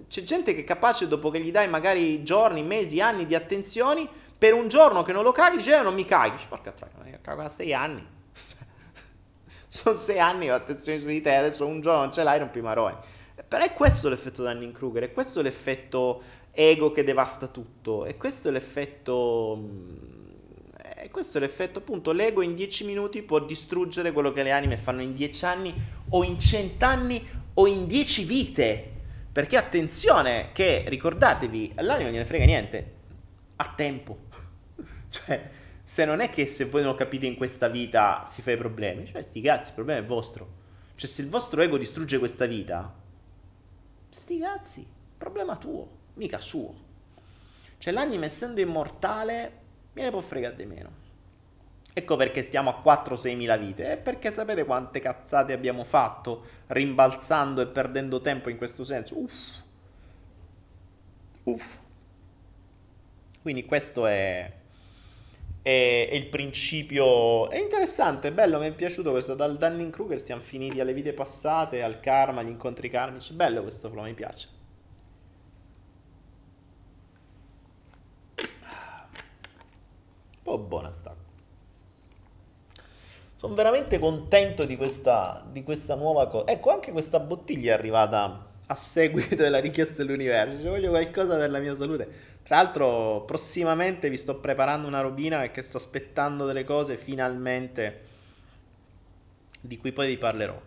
c'è gente che è capace dopo che gli dai magari giorni, mesi, anni di attenzioni, per un giorno che non lo caghi, dice eh, non mi caghi. Porca troia, cago da sei anni. Sono sei anni ho attenzione su di te, adesso un giorno non ce l'hai, non più maroni. Però è questo l'effetto Dunning Kruger, è questo l'effetto ego che devasta tutto, è questo l'effetto... E questo è l'effetto, appunto, l'ego in dieci minuti può distruggere quello che le anime fanno in dieci anni o in cent'anni o in dieci vite. Perché attenzione che, ricordatevi, all'anima non gliene frega niente, ha tempo. cioè, se non è che se voi non lo capite in questa vita si fa i problemi, cioè sti cazzi, il problema è vostro. Cioè se il vostro ego distrugge questa vita, sti cazzi, problema tuo, mica suo. Cioè l'anima essendo immortale, me ne può fregare di meno. Ecco perché stiamo a 4-6 mila vite. E perché sapete quante cazzate abbiamo fatto rimbalzando e perdendo tempo in questo senso? Uff. Uff. Quindi questo è, E, e il principio è interessante, è bello, mi è piaciuto questo. Dal Dunning Kruger siamo finiti alle vite passate, al karma, agli incontri karmici. Bello questo flow, mi piace. Po' buona sta. Sono veramente contento di questa, di questa nuova cosa. Ecco, anche questa bottiglia è arrivata a seguito della richiesta dell'universo. Ci voglio qualcosa per la mia salute. Tra l'altro, prossimamente vi sto preparando una robina perché sto aspettando delle cose finalmente di cui poi vi parlerò.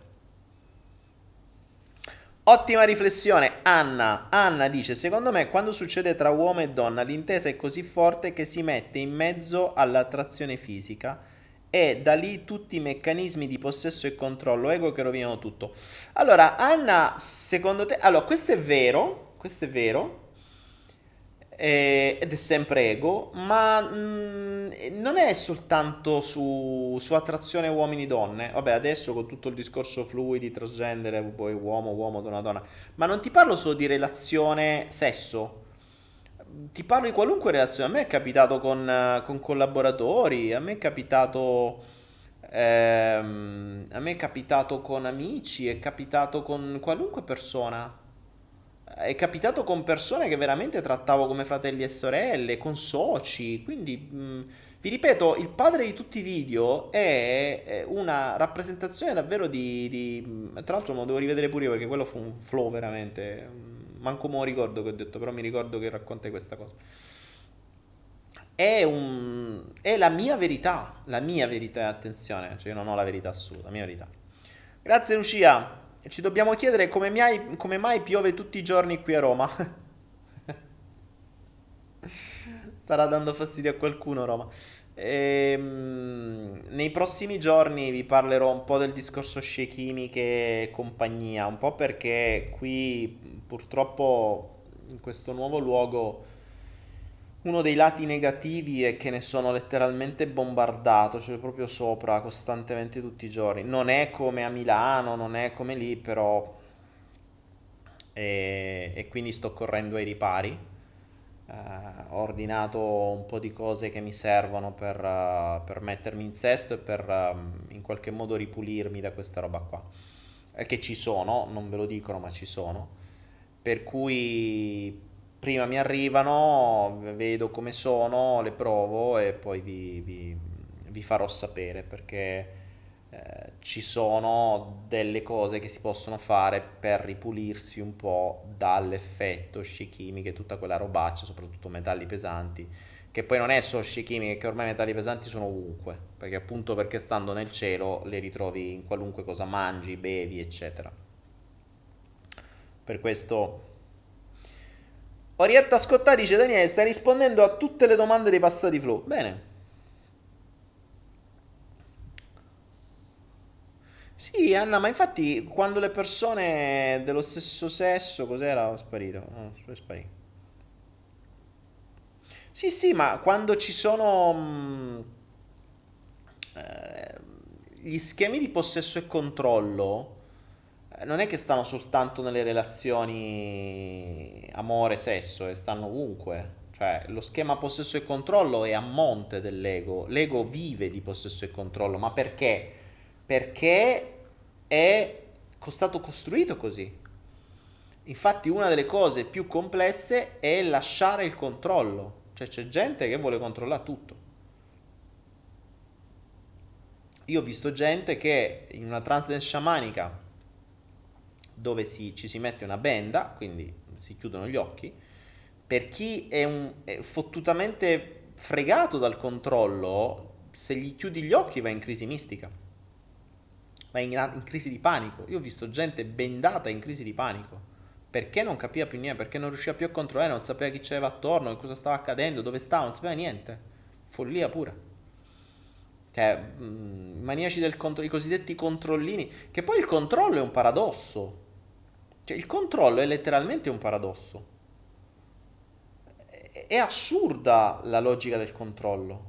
Ottima riflessione, Anna. Anna dice: Secondo me, quando succede tra uomo e donna, l'intesa è così forte che si mette in mezzo all'attrazione fisica e da lì tutti i meccanismi di possesso e controllo ego che rovinano tutto. Allora, Anna, secondo te, allora, questo è vero, questo è vero, eh, ed è sempre ego, ma mh, mm, non è soltanto su, su attrazione uomini-donne. Vabbè, adesso con tutto il discorso fluidi, transgender, poi uomo, uomo, donna, donna, ma non ti parlo solo di relazione sesso. Ti parlo di qualunque relazione. A me è capitato con, con collaboratori, a me è capitato. Ehm, a me è capitato con amici, è capitato con qualunque persona è capitato con persone che veramente trattavo come fratelli e sorelle, con soci, quindi mh, vi ripeto, il padre di tutti i video è una rappresentazione davvero di, di... Tra l'altro me lo devo rivedere pure io perché quello fu un flow veramente, manco me lo ricordo che ho detto, però mi ricordo che raccontai questa cosa. È, un... è la mia verità, la mia verità, attenzione, cioè io non ho la verità assoluta, la mia verità. Grazie Lucia. Ci dobbiamo chiedere come mai, come mai piove tutti i giorni qui a Roma. Starà dando fastidio a qualcuno Roma. Ehm, nei prossimi giorni vi parlerò un po' del discorso scie chimiche e compagnia, un po' perché qui purtroppo in questo nuovo luogo uno dei lati negativi è che ne sono letteralmente bombardato, cioè proprio sopra costantemente tutti i giorni. Non è come a Milano, non è come lì, però... E, e quindi sto correndo ai ripari. Uh, ho ordinato un po' di cose che mi servono per, uh, per mettermi in sesto e per uh, in qualche modo ripulirmi da questa roba qua. Eh, che ci sono, non ve lo dicono, ma ci sono. Per cui prima mi arrivano, vedo come sono, le provo e poi vi, vi, vi farò sapere perché eh, ci sono delle cose che si possono fare per ripulirsi un po' dall'effetto scie chimiche, tutta quella robaccia, soprattutto metalli pesanti, che poi non è solo scie chimiche, che ormai i metalli pesanti sono ovunque, perché appunto perché stando nel cielo le ritrovi in qualunque cosa mangi, bevi, eccetera. Per questo Orietta Scottà dice Daniele stai rispondendo a tutte le domande dei passati flow. Bene. Sì, Anna, ma infatti quando le persone dello stesso sesso, cos'era? Sparito. È sparito. Sì, sì, ma quando ci sono mh, mm, eh, gli schemi di possesso e controllo, non è che stanno soltanto nelle relazioni amore-sesso, e stanno ovunque. Cioè, lo schema possesso e controllo è a monte dell'ego. L'ego vive di possesso e controllo, ma perché? Perché è stato costruito così. Infatti, una delle cose più complesse è lasciare il controllo. Cioè, c'è gente che vuole controllare tutto. Io ho visto gente che in una trance shamanica dove si, ci si mette una benda, quindi si chiudono gli occhi. Per chi è, un, è fottutamente fregato dal controllo, se gli chiudi gli occhi va in crisi mistica, va in, in crisi di panico. Io ho visto gente bendata in crisi di panico perché non capiva più niente, perché non riusciva più a controllare, non sapeva chi c'era attorno, cosa stava accadendo, dove stava, non sapeva niente. Follia pura. Cioè, mh, maniaci del controllo, i cosiddetti controllini, che poi il controllo è un paradosso. Cioè, il controllo è letteralmente un paradosso. È assurda la logica del controllo.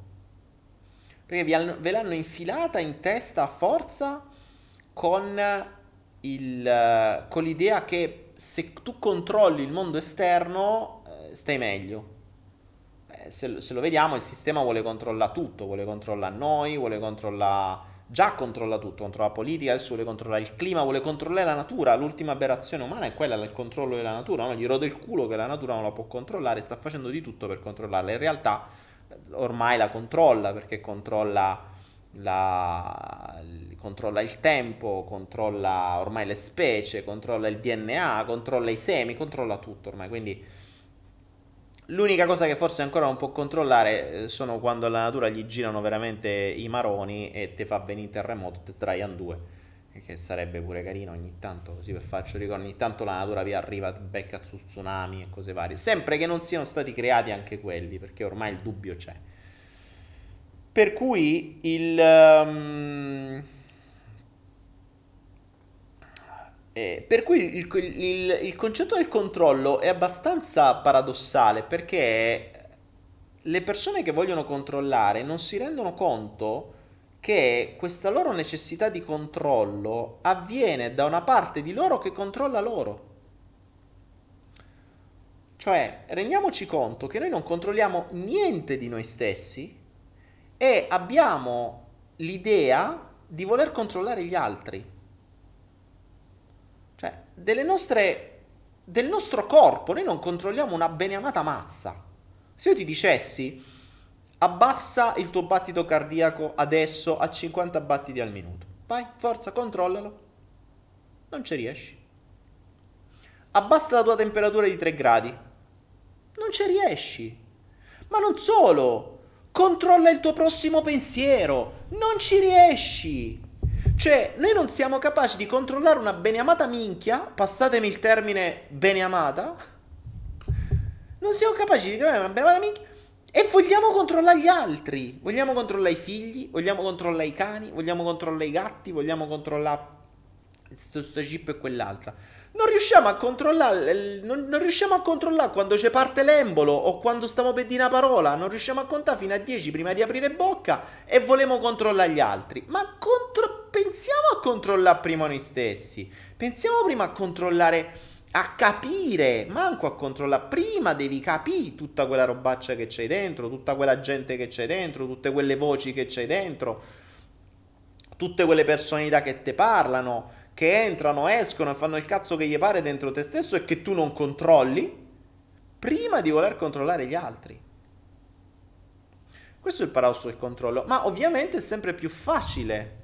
Perché ve l'hanno infilata in testa a forza con, il, con l'idea che se tu controlli il mondo esterno eh, stai meglio. eh, se, se, lo vediamo, il sistema vuole controllare tutto, vuole controllare noi, vuole controllare... Già controlla tutto, controlla la politica, adesso vuole controllare il clima, vuole controllare la natura. L'ultima aberrazione umana è quella del controllo della natura. No? Gli rode il culo che la natura non la può controllare, sta facendo di tutto per controllarla. In realtà ormai la controlla perché controlla, la, controlla il tempo, controlla ormai le specie, controlla il DNA, controlla i semi, controlla tutto ormai. Quindi L'unica cosa che forse ancora non può controllare eh, sono quando alla natura gli girano veramente i maroni e ti fa venire terremoto, te sdraiano due. Che sarebbe pure carino ogni tanto, così per faccio ricordo, ogni tanto la natura vi arriva, becca su tsunami e cose varie. Sempre che non siano stati creati anche quelli, perché ormai il dubbio c'è. Per cui il... Um, Eh, per cui il, il, il, concetto del controllo è abbastanza paradossale perché le persone che vogliono controllare non si rendono conto che questa loro necessità di controllo avviene da una parte di loro che controlla loro. Cioè, rendiamoci conto che noi non controlliamo niente di noi stessi e abbiamo l'idea di voler controllare gli altri. Delle nostre, del nostro corpo, noi non controlliamo una beneamata mazza. Se io ti dicessi, abbassa il tuo battito cardiaco adesso a 50 battiti al minuto. Vai, forza, controllalo. Non ci riesci. Abbassa la tua temperatura di 3 gradi. Non ci riesci. Ma non solo. Controlla il tuo prossimo pensiero. Non ci riesci. Cioè, noi non siamo capaci di controllare una beneamata minchia, passatemi il termine beneamata, non siamo capaci di controllare una beneamata minchia e vogliamo controllare gli altri. Vogliamo controllare i figli, vogliamo controllare i cani, vogliamo controllare i gatti, vogliamo controllare questo chip e quell'altra non riusciamo a controllare, non, non, riusciamo a controllare quando ci parte l'embolo o quando stiamo per dire una parola, non riusciamo a contare fino a 10 prima di aprire bocca e volemo controllare gli altri. Ma contro, pensiamo a controllare prima noi stessi, pensiamo prima a controllare, a capire, manco a controllare, prima devi capire tutta quella robaccia che c'hai dentro, tutta quella gente che c'hai dentro, tutte quelle voci che c'hai dentro, tutte quelle personalità che ti parlano che entrano, escono e fanno il cazzo che gli pare dentro te stesso e che tu non controlli prima di voler controllare gli altri. Questo è il paradosso del controllo, ma ovviamente è sempre più facile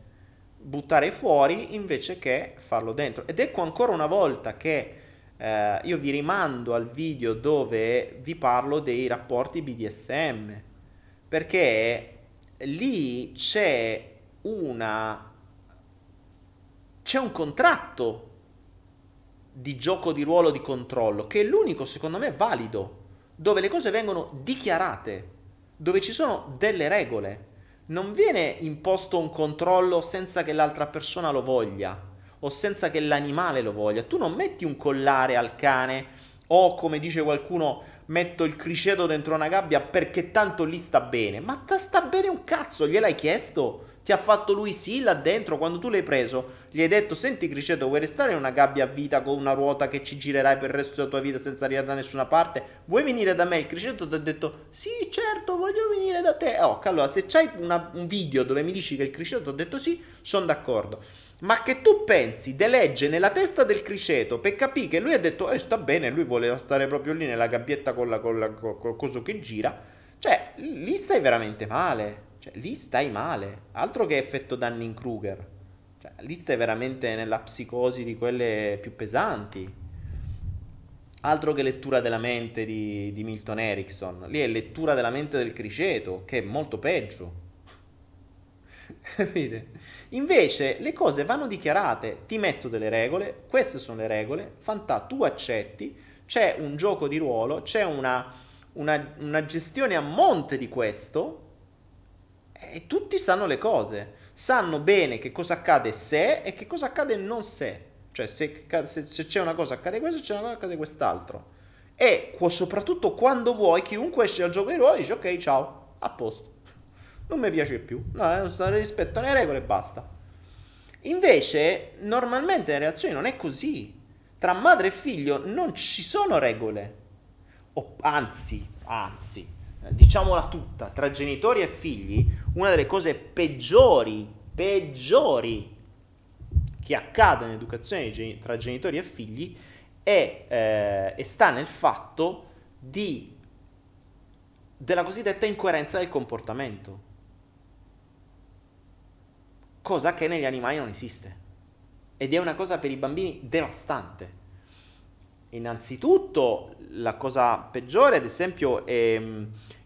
buttare fuori invece che farlo dentro. Ed ecco ancora una volta che eh, io vi rimando al video dove vi parlo dei rapporti BDSM, perché lì c'è una c'è un contratto di gioco di ruolo di controllo che è l'unico secondo me valido, dove le cose vengono dichiarate, dove ci sono delle regole. Non viene imposto un controllo senza che l'altra persona lo voglia o senza che l'animale lo voglia. Tu non metti un collare al cane o come dice qualcuno metto il criceto dentro una gabbia perché tanto lì sta bene. Ma sta bene un cazzo, gliel'hai chiesto? Ti ha fatto lui sì là dentro quando tu l'hai preso. Gli hai detto: Senti, Criceto, vuoi restare in una gabbia a vita con una ruota che ci girerai per il resto della tua vita senza arrivare da nessuna parte? Vuoi venire da me? Il Criceto ti ha detto: Sì, certo, voglio venire da te. Oh, allora, se c'hai una, un video dove mi dici che il Criceto ha detto sì, sono d'accordo. Ma che tu pensi di legge nella testa del criceto per capire che lui ha detto, eh, sta bene, lui voleva stare proprio lì nella gabbietta con, la, con, la, col coso che gira. Cioè, lì stai veramente male. Cioè, lì stai male. Altro che effetto Dunning-Kruger. Cioè, lì stai veramente nella psicosi di quelle più pesanti. Altro che lettura della mente di, di Milton Erickson. Lì è lettura della mente del criceto, che è molto peggio. Capite? Invece le cose vanno dichiarate, ti metto delle regole, queste sono le regole, fantà, tu accetti, c'è un gioco di ruolo, c'è una, una, una gestione a monte di questo, e tutti sanno le cose, sanno bene che cosa accade se e che cosa accade non se. Cioè se, se, se c'è una cosa accade questo, c'è una cosa accade quest'altro. E soprattutto quando vuoi, chiunque esce dal gioco di ruolo dice ok ciao, a posto. Non mi piace più. No, non rispetto alle regole e basta. Invece, normalmente nelle relazioni non è così. Tra madre e figlio non ci sono regole. O, anzi, anzi, diciamola tutta, tra genitori e figli, una delle cose peggiori, peggiori che accade nell'educazione tra genitori e figli è, eh, e sta nel fatto di, della cosiddetta incoerenza del comportamento, cosa che negli animali non esiste ed è una cosa per i bambini devastante. Innanzitutto la cosa peggiore, ad esempio, è,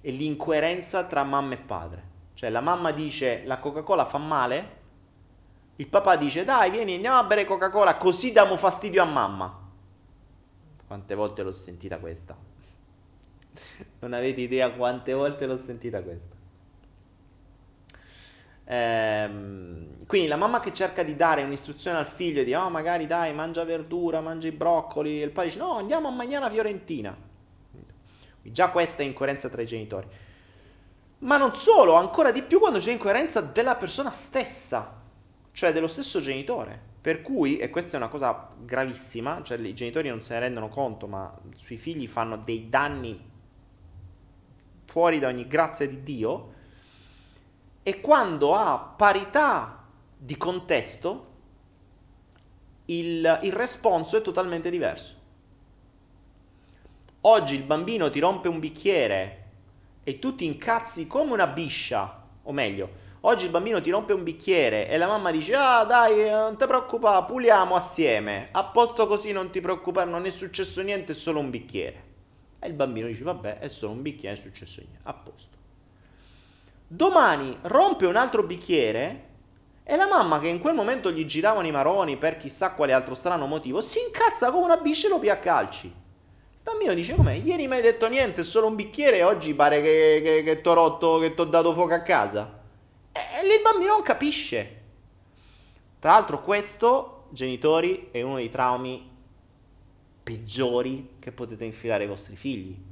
è l'incoerenza tra mamma e padre. Cioè la mamma dice la Coca-Cola fa male, il papà dice dai vieni andiamo a bere Coca-Cola così diamo fastidio a mamma. Quante volte l'ho sentita questa? Non avete idea quante volte l'ho sentita questa. Ehm, quindi la mamma che cerca di dare un'istruzione al figlio di oh magari dai mangia verdura, mangia i broccoli, e il padre dice no andiamo a mangiare la fiorentina. Già questa è incoerenza tra i genitori. Ma non solo, ancora di più quando c'è incoerenza della persona stessa, cioè dello stesso genitore. Per cui, e questa è una cosa gravissima, cioè i genitori non se ne rendono conto, ma sui figli fanno dei danni fuori da ogni grazia di Dio, e quando ha parità di contesto, il, il responso è totalmente diverso. Oggi il bambino ti rompe un bicchiere e tu ti incazzi come una biscia, o meglio, Oggi il bambino ti rompe un bicchiere e la mamma dice: Ah, dai, non ti preoccupare, puliamo assieme. A posto così, non ti preoccupare, non è successo niente, è solo un bicchiere. E il bambino dice: Vabbè, è solo un bicchiere, è successo niente. A posto. Domani rompe un altro bicchiere e la mamma, che in quel momento gli giravano i maroni per chissà quale altro strano motivo, si incazza come una biscia e lo pia a calci. Il bambino dice: Com'è? Ieri mi hai detto niente, solo un bicchiere e oggi pare che, che, che t'ho rotto, che t'ho dato fuoco a casa. E lì il bambino non capisce. Tra l'altro questo, genitori, è uno dei traumi peggiori che potete infilare ai vostri figli.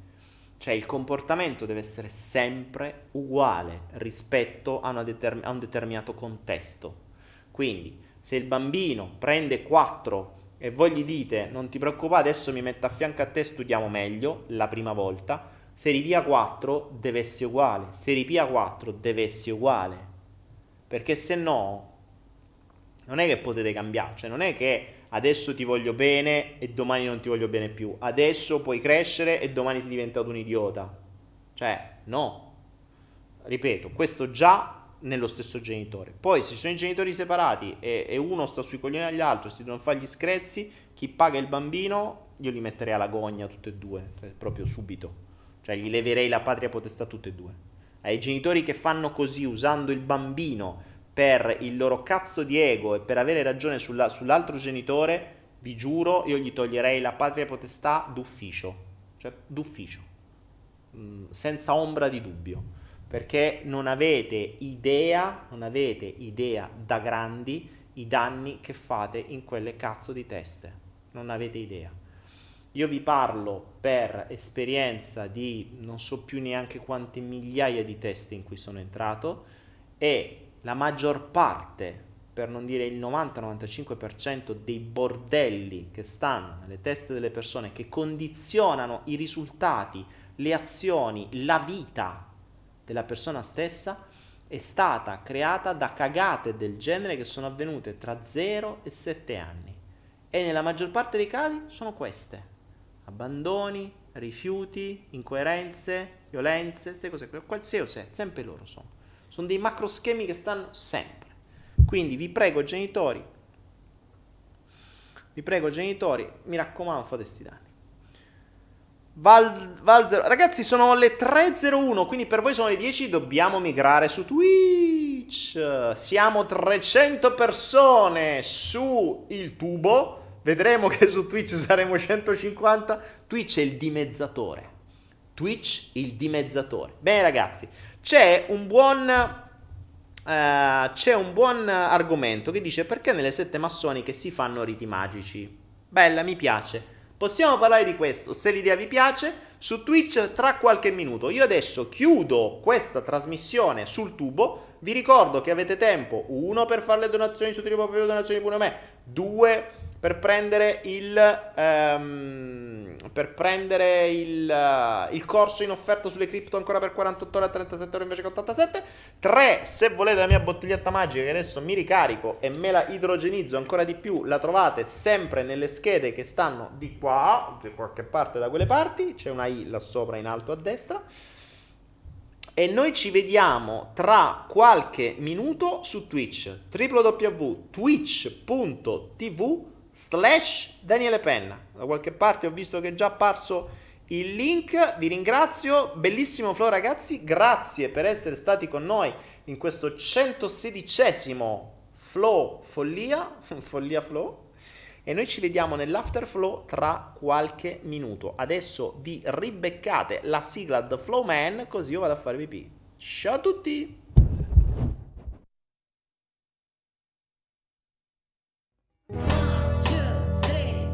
Cioè il comportamento deve essere sempre uguale rispetto a, determ- a un determinato contesto. Quindi se il bambino prende 4 e voi gli dite non ti preoccupare adesso mi metto a fianco a te studiamo meglio la prima volta, se ripia 4 deve essere uguale, se ripia 4 deve essere uguale, perché se no non è che potete cambiare, cioè non è che adesso ti voglio bene e domani non ti voglio bene più, adesso puoi crescere e domani sei diventato un idiota. Cioè, no. Ripeto, questo già nello stesso genitore. Poi se ci sono i genitori separati e, e uno sta sui coglioni agli altri, si devono fare gli screzzi, chi paga il bambino, io li metterei alla gogna tutti e due, cioè, proprio subito. Cioè gli leverei la patria potestà tutti e due ai genitori che fanno così usando il bambino per il loro cazzo di ego e per avere ragione sulla, sull'altro genitore, vi giuro, io gli toglierei la patria potestà d'ufficio, cioè d'ufficio, mm, senza ombra di dubbio, perché non avete idea, non avete idea da grandi i danni che fate in quelle cazzo di teste, non avete idea. Io vi parlo per esperienza di non so più neanche quante migliaia di teste in cui sono entrato e la maggior parte, per non dire il 90-95% dei bordelli che stanno nelle teste delle persone, che condizionano i risultati, le azioni, la vita della persona stessa, è stata creata da cagate del genere che sono avvenute tra 0 e 7 anni. E nella maggior parte dei casi sono queste abbandoni, rifiuti, incoerenze, violenze, queste cose, qualsiasi, sempre loro sono. Sono dei macro schemi che stanno sempre. Quindi vi prego genitori, vi prego genitori, mi raccomando fate sti danni. Val, Val Ragazzi sono le 3.01, quindi per voi sono le 10, dobbiamo migrare su Twitch. Siamo 300 persone su il tubo Vedremo che su Twitch saremo 150. Twitch è il dimezzatore. Twitch il dimezzatore. Bene ragazzi, c'è un buon uh, c'è un buon argomento che dice perché nelle sette massoniche si fanno riti magici. Bella, mi piace. Possiamo parlare di questo, se l'idea vi piace, su Twitch tra qualche minuto. Io adesso chiudo questa trasmissione sul tubo. Vi ricordo che avete tempo, uno, per fare le donazioni su Tripo Donazioni.me, due, per prendere il, um, per prendere il, uh, il, corso in offerta sulle cripto ancora per 48 ore a 37 euro invece che 87. 3. Se volete la mia bottiglietta magica che adesso mi ricarico e me la idrogenizzo ancora di più, la trovate sempre nelle schede che stanno di qua, da qualche parte da quelle parti. C'è una I là sopra in alto a destra. E noi ci vediamo tra qualche minuto su Twitch www.twitch.tv slash Daniele Penna. Da qualche parte ho visto che è già apparso il link. Vi ringrazio. Bellissimo flow ragazzi. Grazie per essere stati con noi in questo 116 flow follia. follia flow. E noi ci vediamo nell'after flow tra qualche minuto. Adesso vi ribeccate la sigla The Flow Man così io vado a fare pipì. Ciao a tutti!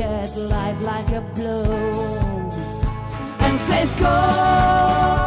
at life like a blow. And says, Go,